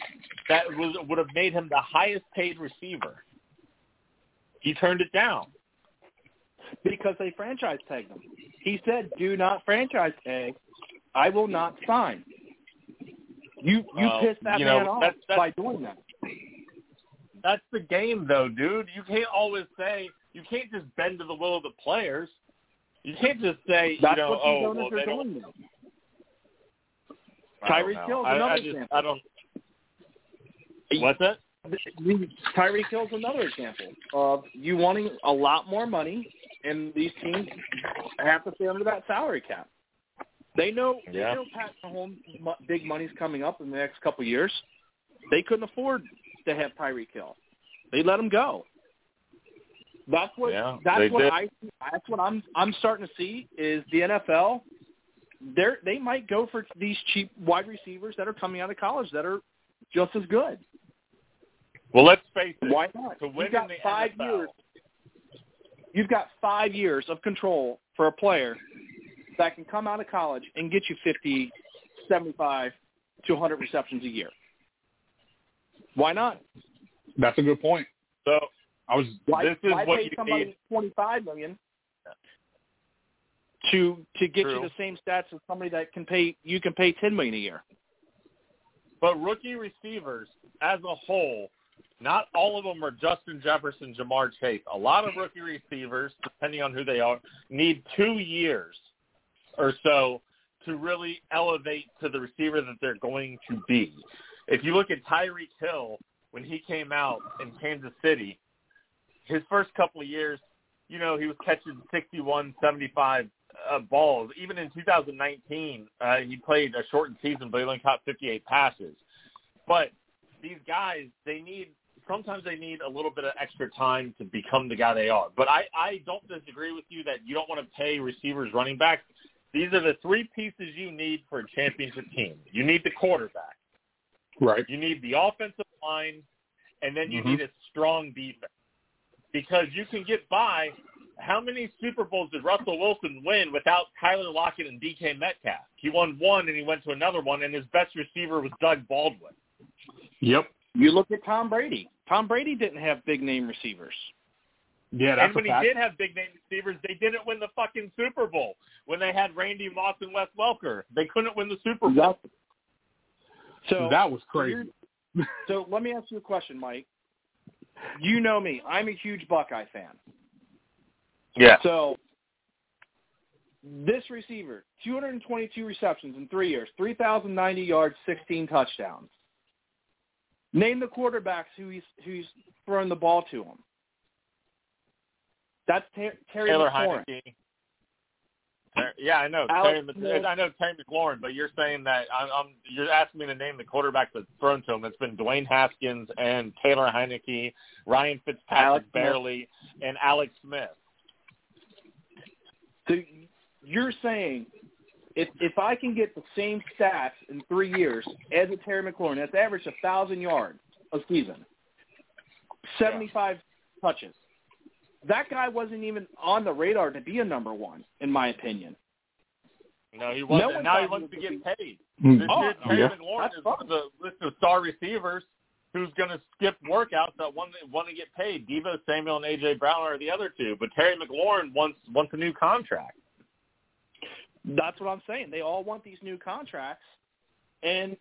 that was would have made him the highest paid receiver. He turned it down. because they franchise tagged him. He said, "Do not franchise tag. I will not sign." You you Well, pissed that you know, man off that's- that's- by doing that. That's the game, though, dude. You can't always say you can't just bend to the will of the players. You can't just say That's you know oh well they don't. I don't Tyreek know. I, another I just, example. I don't. What's that? Tyreek Hill's another example of you wanting a lot more money, and these teams have to stay under that salary cap. They know Yeah. they know Pat Mahomes' big money's coming up in the next couple of years. They couldn't afford to have Tyreek Hill. They let him go. That's what Yeah, that's what did. I that's what I'm I'm starting to see is the NFL they're they might go for these cheap wide receivers that are coming out of college that are just as good. Well, let's face it. Why not? To win You've got in the five NFL, years. You've got five years of control for a player that can come out of college and get you 50, 75 to 100 receptions a year. Why not? That's a good point. So I was Why, This is why what pay you somebody need. 25 million to to get True. you the same stats as somebody that can pay you can pay 10 million a year? But rookie receivers as a whole, not all of them are Justin Jefferson, Ja'Marr Chase. A lot of rookie receivers, depending on who they are, need two years or so to really elevate to the receiver that they're going to be. If you look at Tyreek Hill when he came out in Kansas City, his first couple of years, you know, he was catching 61, 75 uh, balls. Even in 2019, uh, he played a shortened season, but he only caught 58 passes. But these guys, they need sometimes they need a little bit of extra time to become the guy they are. But I, I don't disagree with you that you don't want to pay receivers, running backs. These are the three pieces you need for a championship team. You need the quarterback. right. You need the offensive line, and then you Mhm. need a strong defense. Because you can get by. How many Super Bowls did Russell Wilson win without Tyler Lockett and DK Metcalf? He won one, and he went to another one, and his best receiver was Doug Baldwin. Yep. You look at Tom Brady. Tom Brady didn't have big name receivers. Yeah, and when a fact. he did have big name receivers, they didn't win the fucking Super Bowl. When they had Randy Moss and Wes Welker, they couldn't win the Super Bowl. So that was crazy. So let me ask you a question, Mike. You know me. I'm a huge Buckeye fan. Yeah. So this receiver, 222 receptions in three years, 3,090 yards, 16 touchdowns. Name the quarterbacks who he's who's throwing the ball to him. That's Ter- Terry Taylor McLaurin. Heinicke. Yeah, I know. Alex Terry, I know Terry McLaurin, but you're saying that I'm, I'm you're asking me to name the quarterbacks that's thrown to him. It's been Dwayne Haskins and Taylor Heinicke, Ryan Fitzpatrick Alex Smith. barely, and Alex Smith. So you're saying if if I can get the same stats in three years as a Terry McLaurin, that's averaged a thousand yards a season, seventy five touches. That guy wasn't even on the radar to be a number one, in my opinion. No, he wasn't. one now he he wants to get gonna paid. Mm. This Oh, year, Terry yeah. McLaurin That's is fine. on the list of star receivers who's going to skip workouts that want want to get paid. Deebo Samuel and AJ Brown are the other two, but Terry McLaurin wants wants a new contract. That's what I'm saying. They all want these new contracts, and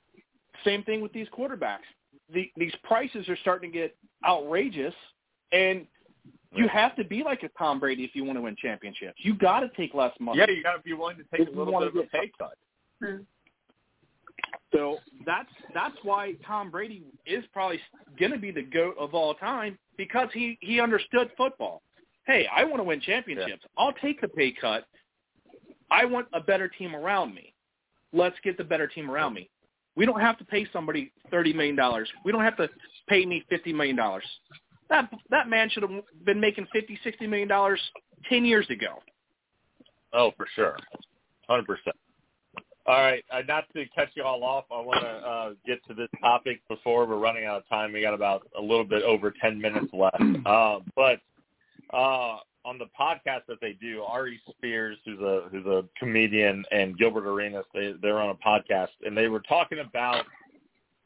same thing with these quarterbacks. The, these prices are starting to get outrageous, and you have to be like a Tom Brady if you want to win championships. You got to take less money. Yeah, you got to be willing to take If a little bit of a pay cut. Mm-hmm. So that's that's why Tom Brady is probably going to be the goat of all time because he he understood football. Hey, I want to win championships. I'll take the pay cut. I want a better team around me. Let's get the better team around me. We don't have to pay somebody thirty million dollars. We don't have to pay me fifty million dollars. That that man should have been making fifty, sixty million dollars ten years ago. Oh, for sure, hundred percent. All right, uh, not to catch you all off, I want to uh, get to this topic before we're running out of time. We got about a little bit over ten minutes left, uh, but uh, on the podcast that they do, Ari Spears, who's a who's a comedian, and Gilbert Arenas, they they're on a podcast, and they were talking about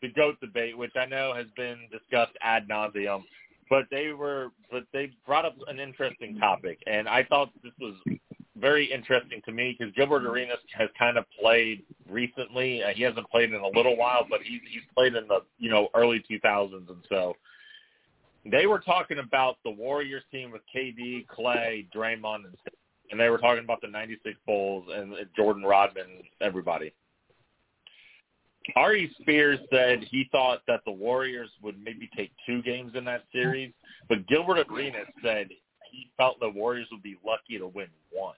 the goat debate, which I know has been discussed ad nauseum. But they were, but they brought up an interesting topic, and I thought this was very interesting to me because Gilbert Arenas has kind of played recently. Uh, he hasn't played in a little while, but he's he's played in the you know early 2000s, and so they were talking about the Warriors team with KD, Clay, Draymond, and and they were talking about the '96 Bulls and Jordan Rodman, everybody. Ari Spears said he thought that the Warriors would maybe take two games in that series, but Gilbert Arenas said he felt the Warriors would be lucky to win one.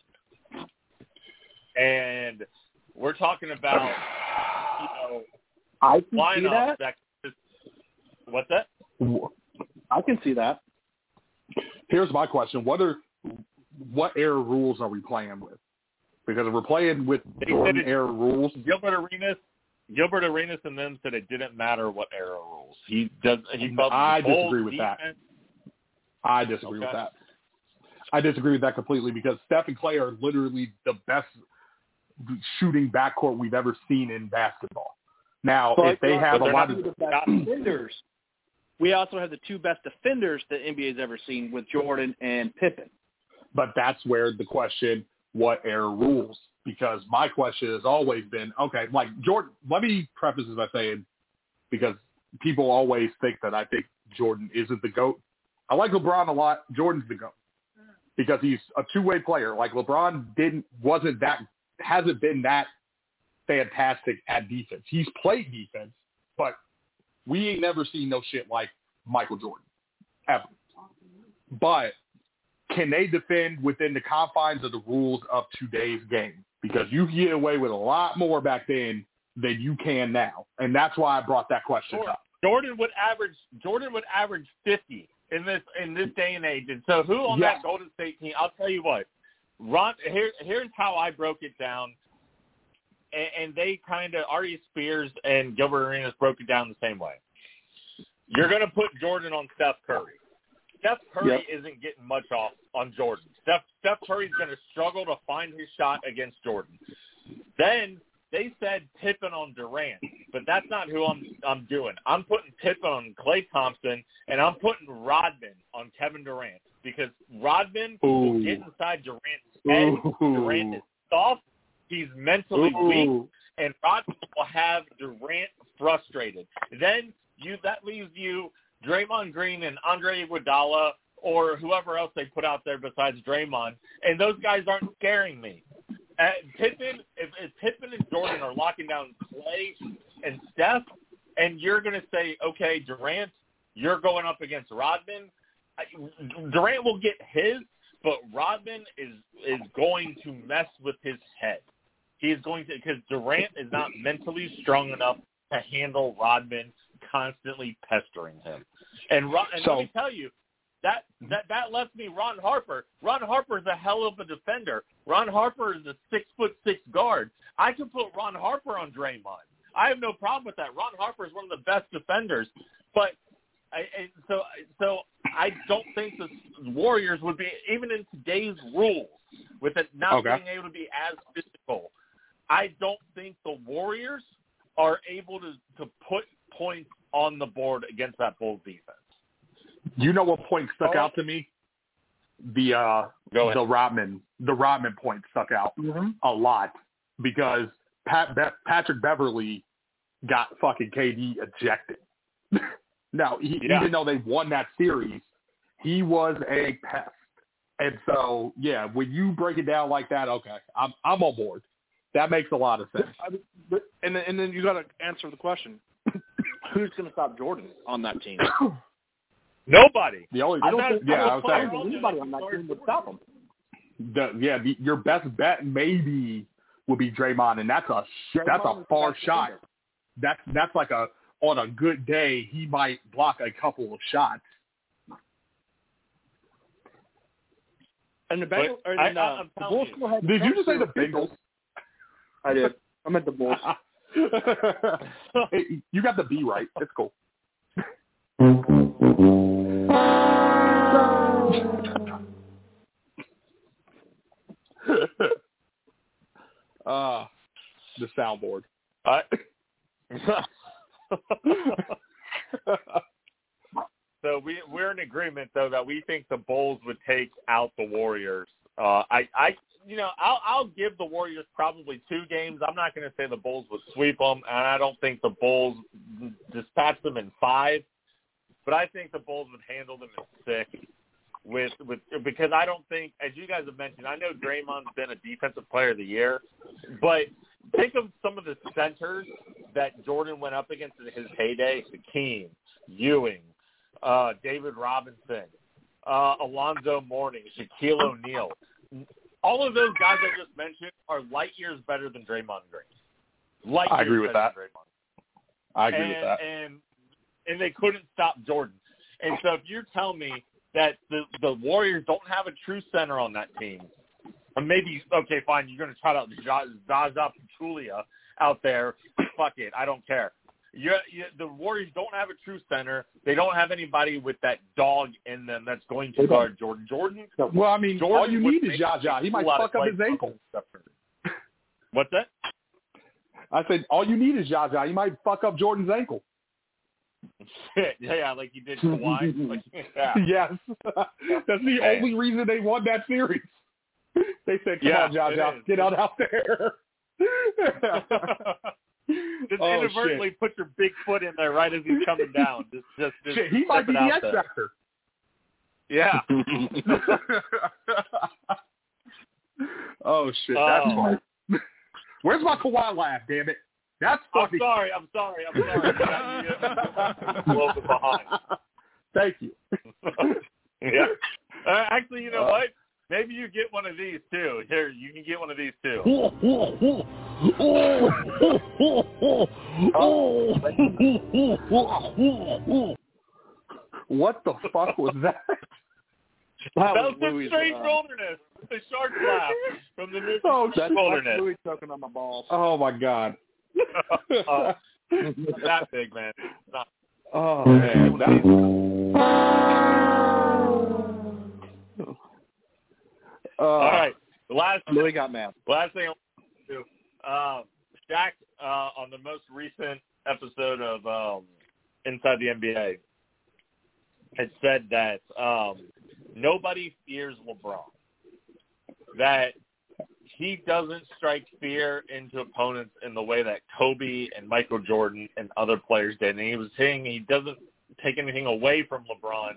And we're talking about, you know, I can see lineups that. that. What's that? I can see that. Here's my question: What are what air rules are we playing with? because if we're playing with They Jordan said it- era rules. Gilbert Arenas, Gilbert Arenas, and them said it didn't matter what era rules. He does. He felt I disagree with that. I disagree with that. I disagree with that completely because Steph and Clay are literally the best shooting backcourt we've ever seen in basketball. Now, But if they have a lot of the best defenders. We also have the two best defenders the NBA's ever seen with Jordan and Pippen. but that's where the question, what era rules? Because my question has always been, okay, like Jordan, let me preface this by saying, because people always think that I think Jordan isn't the GOAT. I like LeBron a lot. Jordan's the GOAT because he's a two-way player. Like LeBron didn't, wasn't that, hasn't been that fantastic at defense. He's played defense, but we ain't never seen no shit like Michael Jordan, ever. But can they defend within the confines of the rules of today's game? Because you get away with a lot more back then than you can now, and that's why I brought that question Sure. up. Jordan would average. Jordan would average fifty in this in this day and age. And so, who on Yeah. that Golden State team? I'll tell you what. Ron, here, here's how I broke it down, and, and they kind of Ari Spears and Gilbert Arenas broke it down the same way. You're going to put Jordan on Steph Curry. Steph Curry Yep. isn't getting much off on Jordan. Steph Steph Curry's going to struggle to find his shot against Jordan. Then they said Pippen on Durant, but that's not who I'm I'm doing. I'm putting Pippen on Clay Thompson, and I'm putting Rodman on Kevin Durant because Rodman will get inside Durant's head. Ooh. Durant is soft. He's mentally weak and Rodman will have Durant frustrated. Then you that leaves you Draymond Green and Andre Iguodala or whoever else they put out there besides Draymond, and those guys aren't scaring me. Uh, Pippen, if, if Pippen and Jordan are locking down Clay and Steph, and you're going to say, okay, Durant, you're going up against Rodman. Durant will get his, but Rodman is is going to mess with his head. He is going to because Durant is not mentally strong enough to handle Rodman constantly pestering him. And, and So- let me tell you, that mm-hmm. that that left me Ron Harper. Ron Harper is a hell of a defender. Ron Harper is a six foot six guard. I could put Ron Harper on Draymond. I have no problem with that. Ron Harper is one of the best defenders, but I, I, so so I don't think the Warriors would be even in today's rules with it not Okay. being able to be as physical. I don't think the Warriors are able to to put points on the board against that Bulls defense. You know what point stuck Oh. out to me? The uh the Rodman the Rodman point stuck out a lot because Pat Be- Patrick Beverley got fucking KD ejected. now, he, Yeah. even though they won that series, he was a pest. And so, yeah, when you break it down like that, okay, I'm I'm on board. That makes a lot of sense. I mean, but, and then, and then you got to answer the question: Who's going to stop Jordan on that team? Nobody. The only, I don't think, yeah, I I was don't saying, anybody on that team would stop him. the, yeah, the, your best bet maybe would be Draymond, and that's a that's a far shot. defender. That's that's like a on a good day he might block a couple of shots. And the Bengals, or I- then, I- uh, the Bulls you. still had Did you just say the Bengals? Bengals? I did. I meant the Bulls. Hey, you got the B right. It's cool. uh, the soundboard. I, so we we're in agreement though that we think the Bulls would take out the Warriors. Uh, I I you know I'll I'll give the Warriors probably two games. I'm not going to say the Bulls would sweep them, and I don't think the Bulls dispatch them in five. But I think the Bulls would handle them in six. With with because I don't think, as you guys have mentioned, I know Draymond's been a defensive player of the year, but think of some of the centers that Jordan went up against in his heyday: Hakeem, Ewing, uh, David Robinson, uh, Alonzo Mourning, Shaquille O'Neal. All of those guys I just mentioned are light years better than Draymond Green. Light I agree with that. I agree and, with that. And and they couldn't stop Jordan. And so if you're telling me that the the Warriors don't have a true center on that team, Or maybe okay, fine. You're going to try out Zaza Pachulia out there. Fuck it, I don't care. you you the Warriors don't have a true center. They don't have anybody with that dog in them that's going to guard Jordan. Jordan. Well, I mean, Jordan all you need is Jaja. He might fuck up his ankle. What's that? I said, all you need is Jaja. He might fuck up Jordan's ankle. Shit, yeah, like you did Kawhi. like, yeah. Yes. That's the only reason they won that series. They said, come Yeah, on, is. get out out there. just Oh, inadvertently put your big foot in there right as he's coming down. Just, just, just Shit, he might be the X factor. Yeah. oh shit, that's oh. funny. Where's my Kawhi laugh? Damn it, that's I'm funny. sorry. I'm sorry. I'm sorry. You got me a little bit behind. Thank you. yeah. Uh, actually, you know Uh, what? Maybe you get one of these too. Here, you can get one of these too. What the fuck was that? That That was was the Louis, strange uh, wilderness. The shark laugh from the Mississippi Oh, That's, that's wilderness. Louis choking on my balls. Oh my god. It's that big, man. Not- Oh man, that, uh, All right. The last Louis got mad. last thing I want to do. Um, Shaq uh, on the most recent episode of um, Inside the NBA had said that um, nobody fears LeBron. That he doesn't strike fear into opponents in the way that Kobe and Michael Jordan and other players did. And he was saying he doesn't take anything away from LeBron,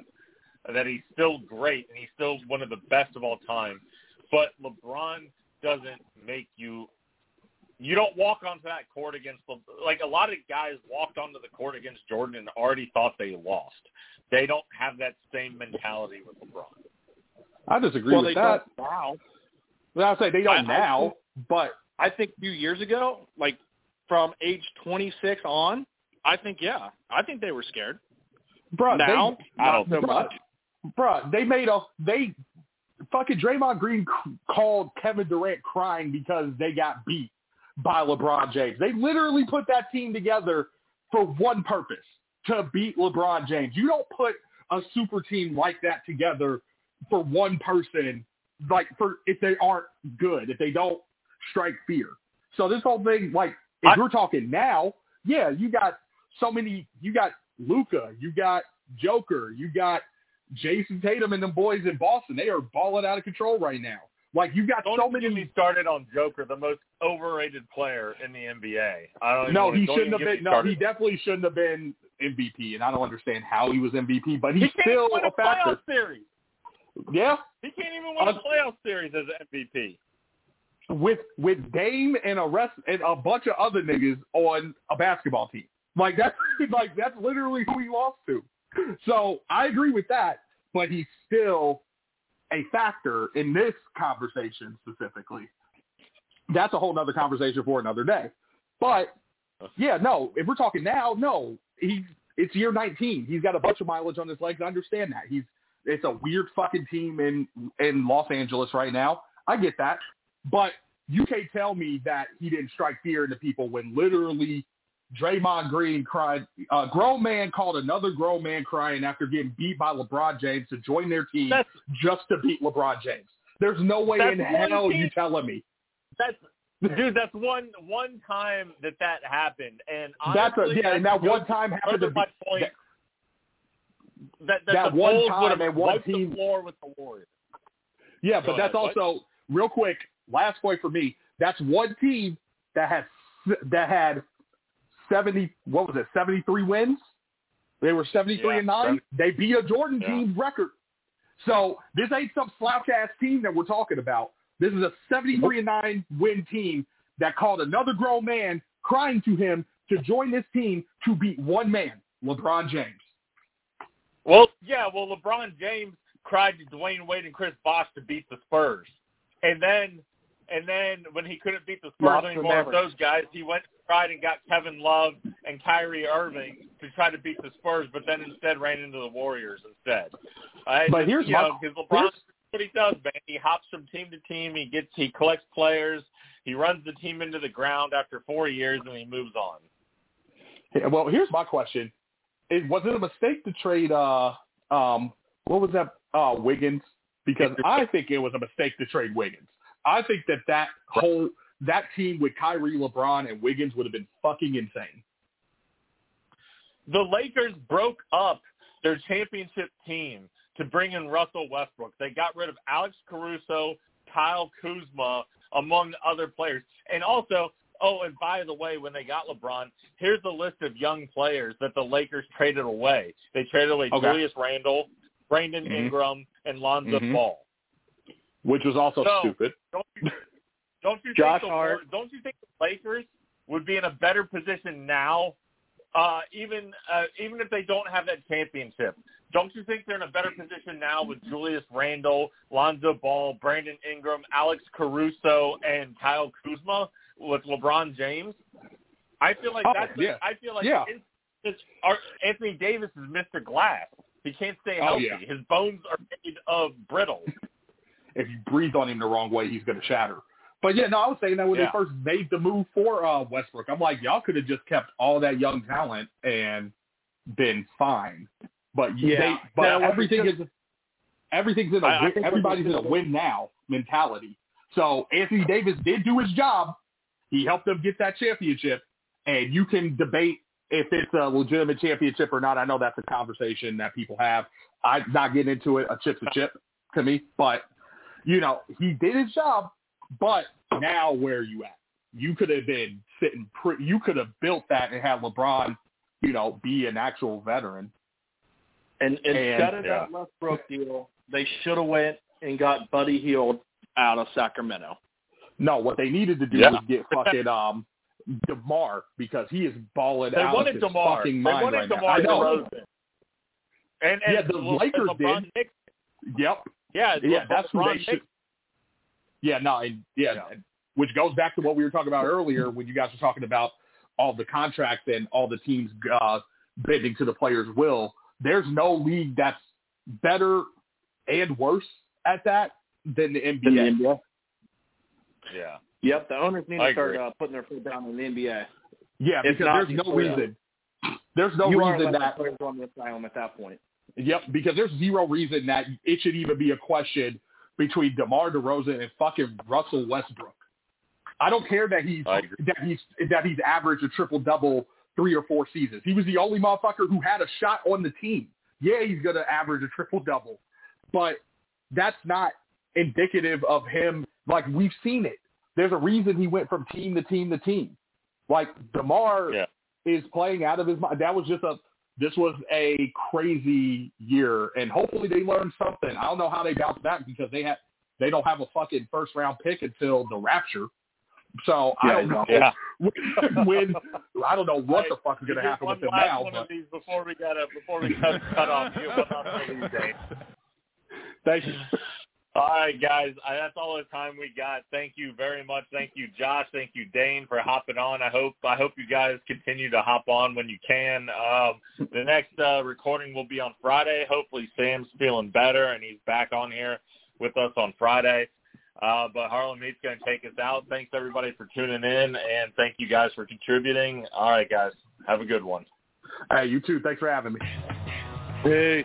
that he's still great and he's still one of the best of all time. But LeBron doesn't make you you don't walk onto that court against Le- like a lot of guys walked onto the court against Jordan and already thought they lost. They don't have that same mentality with LeBron. I disagree well, with they that. don't now. Well, I say they don't I- I now, think- but I think a few years ago, like from age 26 on, I think yeah, I think they were scared. bruh, now, they, I don't so bruh, much. bruh, they made a they fucking Draymond Green c- called Kevin Durant crying because they got beat by LeBron James. They literally put that team together for one purpose, to beat LeBron James. You don't put a super team like that together for one person, like for if they aren't good, if they don't strike fear. So this whole thing, like if I- we're talking now, yeah, you got so many. You got Luka, you got Joker, you got Jayson Tatum and them boys in Boston. They are balling out of control right now. Like you got so many. get me started on Joker, the most overrated player in the NBA. I don't No, he shouldn't have been. No, started. he definitely shouldn't have been MVP, and I don't understand how he was MVP. But he's can't still a factor. series. Yeah, He can't even win a Uh, playoff series as an MVP. with with Dame and a rest and a bunch of other niggas on a basketball team. Like that's like that's literally who he lost to. So I agree with that, but he's still a factor in this conversation specifically. That's a whole nother conversation for another day. But yeah, no, if we're talking now, no, he's it's year 19. He's got a bunch of mileage on his legs. I understand that. He's it's a weird fucking team in in Los Angeles right now. I get that. But you can't tell me that he didn't strike fear into people when literally Draymond Green cried. A grown man called another grown man crying after getting beat by LeBron James to join their team That's just to beat LeBron James. There's no way in hell team. you telling me. that's dude. That's one one time that that happened, and That's a, honestly, yeah, and that one time happened to be, my point. that- that, that, that the one time would and one team- the floor with the Warriors. Yeah, Go but that's ahead, what? also real quick. Last point for me. That's one team that has that had seventy. What was it? Seventy three wins. They were seventy three Yeah, and nine. They beat a Jordan Yeah. team's record. So this ain't some slouch ass team that we're talking about. This is a seventy three and nine win team that called another grown man crying to him to join this team to beat one man, LeBron James. Well, yeah. Well, LeBron James cried to Dwyane Wade and Chris Bosh to beat the Spurs, and then and then when he couldn't beat the Spurs Lost anymore with those guys, he went and tried and got Kevin Love and Kyrie Irving to try to beat the Spurs, but then instead ran into the Warriors instead. I But just, here's you my- know, because LeBron what he does, man. He hops from team to team. He gets he collects players. He runs the team into the ground after four years, and he moves on. Well, here's my question: it, Was it a mistake to trade? Uh, um, what was that? Uh, Wiggins? Because I think it was a mistake to trade Wiggins. I think that that whole that team with Kyrie, LeBron, and Wiggins would have been fucking insane. The Lakers broke up their championship team to bring in Russell Westbrook. They got rid of Alex Caruso, Kyle Kuzma, among other players. And also, oh, and by the way, when they got LeBron, here's the list of young players that the Lakers traded away. They traded away Okay. Julius Randle, Brandon Mhm. Ingram, and Lonzo Mhm. Ball. which was also So- stupid. Don't you, don't you Josh think the, Hart. don't you think the Lakers would be in a better position now, uh, even uh, even if they don't have that championship? Don't you think they're in a better position now with Julius Randle, Lonzo Ball, Brandon Ingram, Alex Caruso, and Kyle Kuzma with LeBron James? I feel like Oh, that's. yeah. I feel like Yeah. it's, it's, our, Anthony Davis is Mr. Glass. He can't stay Oh, healthy. yeah. His bones are made of brittle. If you breathe on him the wrong way, he's going to shatter. But yeah, no, I was saying that when Yeah. they first made the move for uh, Westbrook, I'm like, y'all could have just kept all that young talent and been fine. But Yeah. they, but That everything because- is everything's in a I- I everybody's in a win now mentality. So Anthony Davis did do his job. He helped them get that championship, and you can debate if it's a legitimate championship or not. I know that's a conversation that people have. I'm not getting into it. A chip's a chip to me, but you know he did his job. But now where are you at? You could have been sitting. Pre- you could have built that and had LeBron, you know, be an actual veteran. And instead of that yeah. Westbrook deal, they should have went and got Buddy Hield out of Sacramento. No, what they needed to do Yeah. was get fucking um Demar because he is balling They out wanted of his Demar. fucking They wanted right now. Demar I know. DeRozan. And, and Yeah, the Le- Lakers LeBron did. Knicks- Yep. yeah, Yeah, Le- that's who they Knicks- should. Yeah, no, and yeah, Yeah. and- which goes back to what we were talking about earlier when you guys were talking about all the contracts and all the teams uh, bending to the players' will. There's no league that's better and worse at that than the NBA. In the NBA. Yeah. Yep, the owners need I to start uh, putting their foot down in the NBA. Yeah, If because not, there's no pull it reason. There's no you reason that players on the asylum at that point. Yep, because there's zero reason that it should even be a question between DeMar DeRozan and fucking Russell Westbrook. I don't care that he's that he's that he's averaged a triple double three or four seasons. He was the only motherfucker who had a shot on the team. Yeah, he's gonna average a triple double, but that's not indicative of him. Like we've seen it. There's a reason he went from team to team to team. Like Demar Yeah. is playing out of his mind. That was just a this was a crazy year, and hopefully they learned something. I don't know how they bounce back because they have they don't have a fucking first round pick until the rapture. So I don't know Yeah. when I don't know what the fuck is going to happen with them now. one But of these before we gotta before we cut cut off. You one last one of these days. thank you. All right, guys. I, that's all the time we got. Thank you very much. Thank you, Josh. Thank you, Dane, for hopping on. I hope I hope you guys continue to hop on when you can. Um, the next uh, recording will be on Friday. Hopefully, Sam's feeling better and he's back on here with us on Friday. Uh, but Harlem Heat's going to take us out. Thanks everybody for tuning in, and thank you guys for contributing. All right, guys. Have a good one. Hey, you too. Thanks for having me. Hey.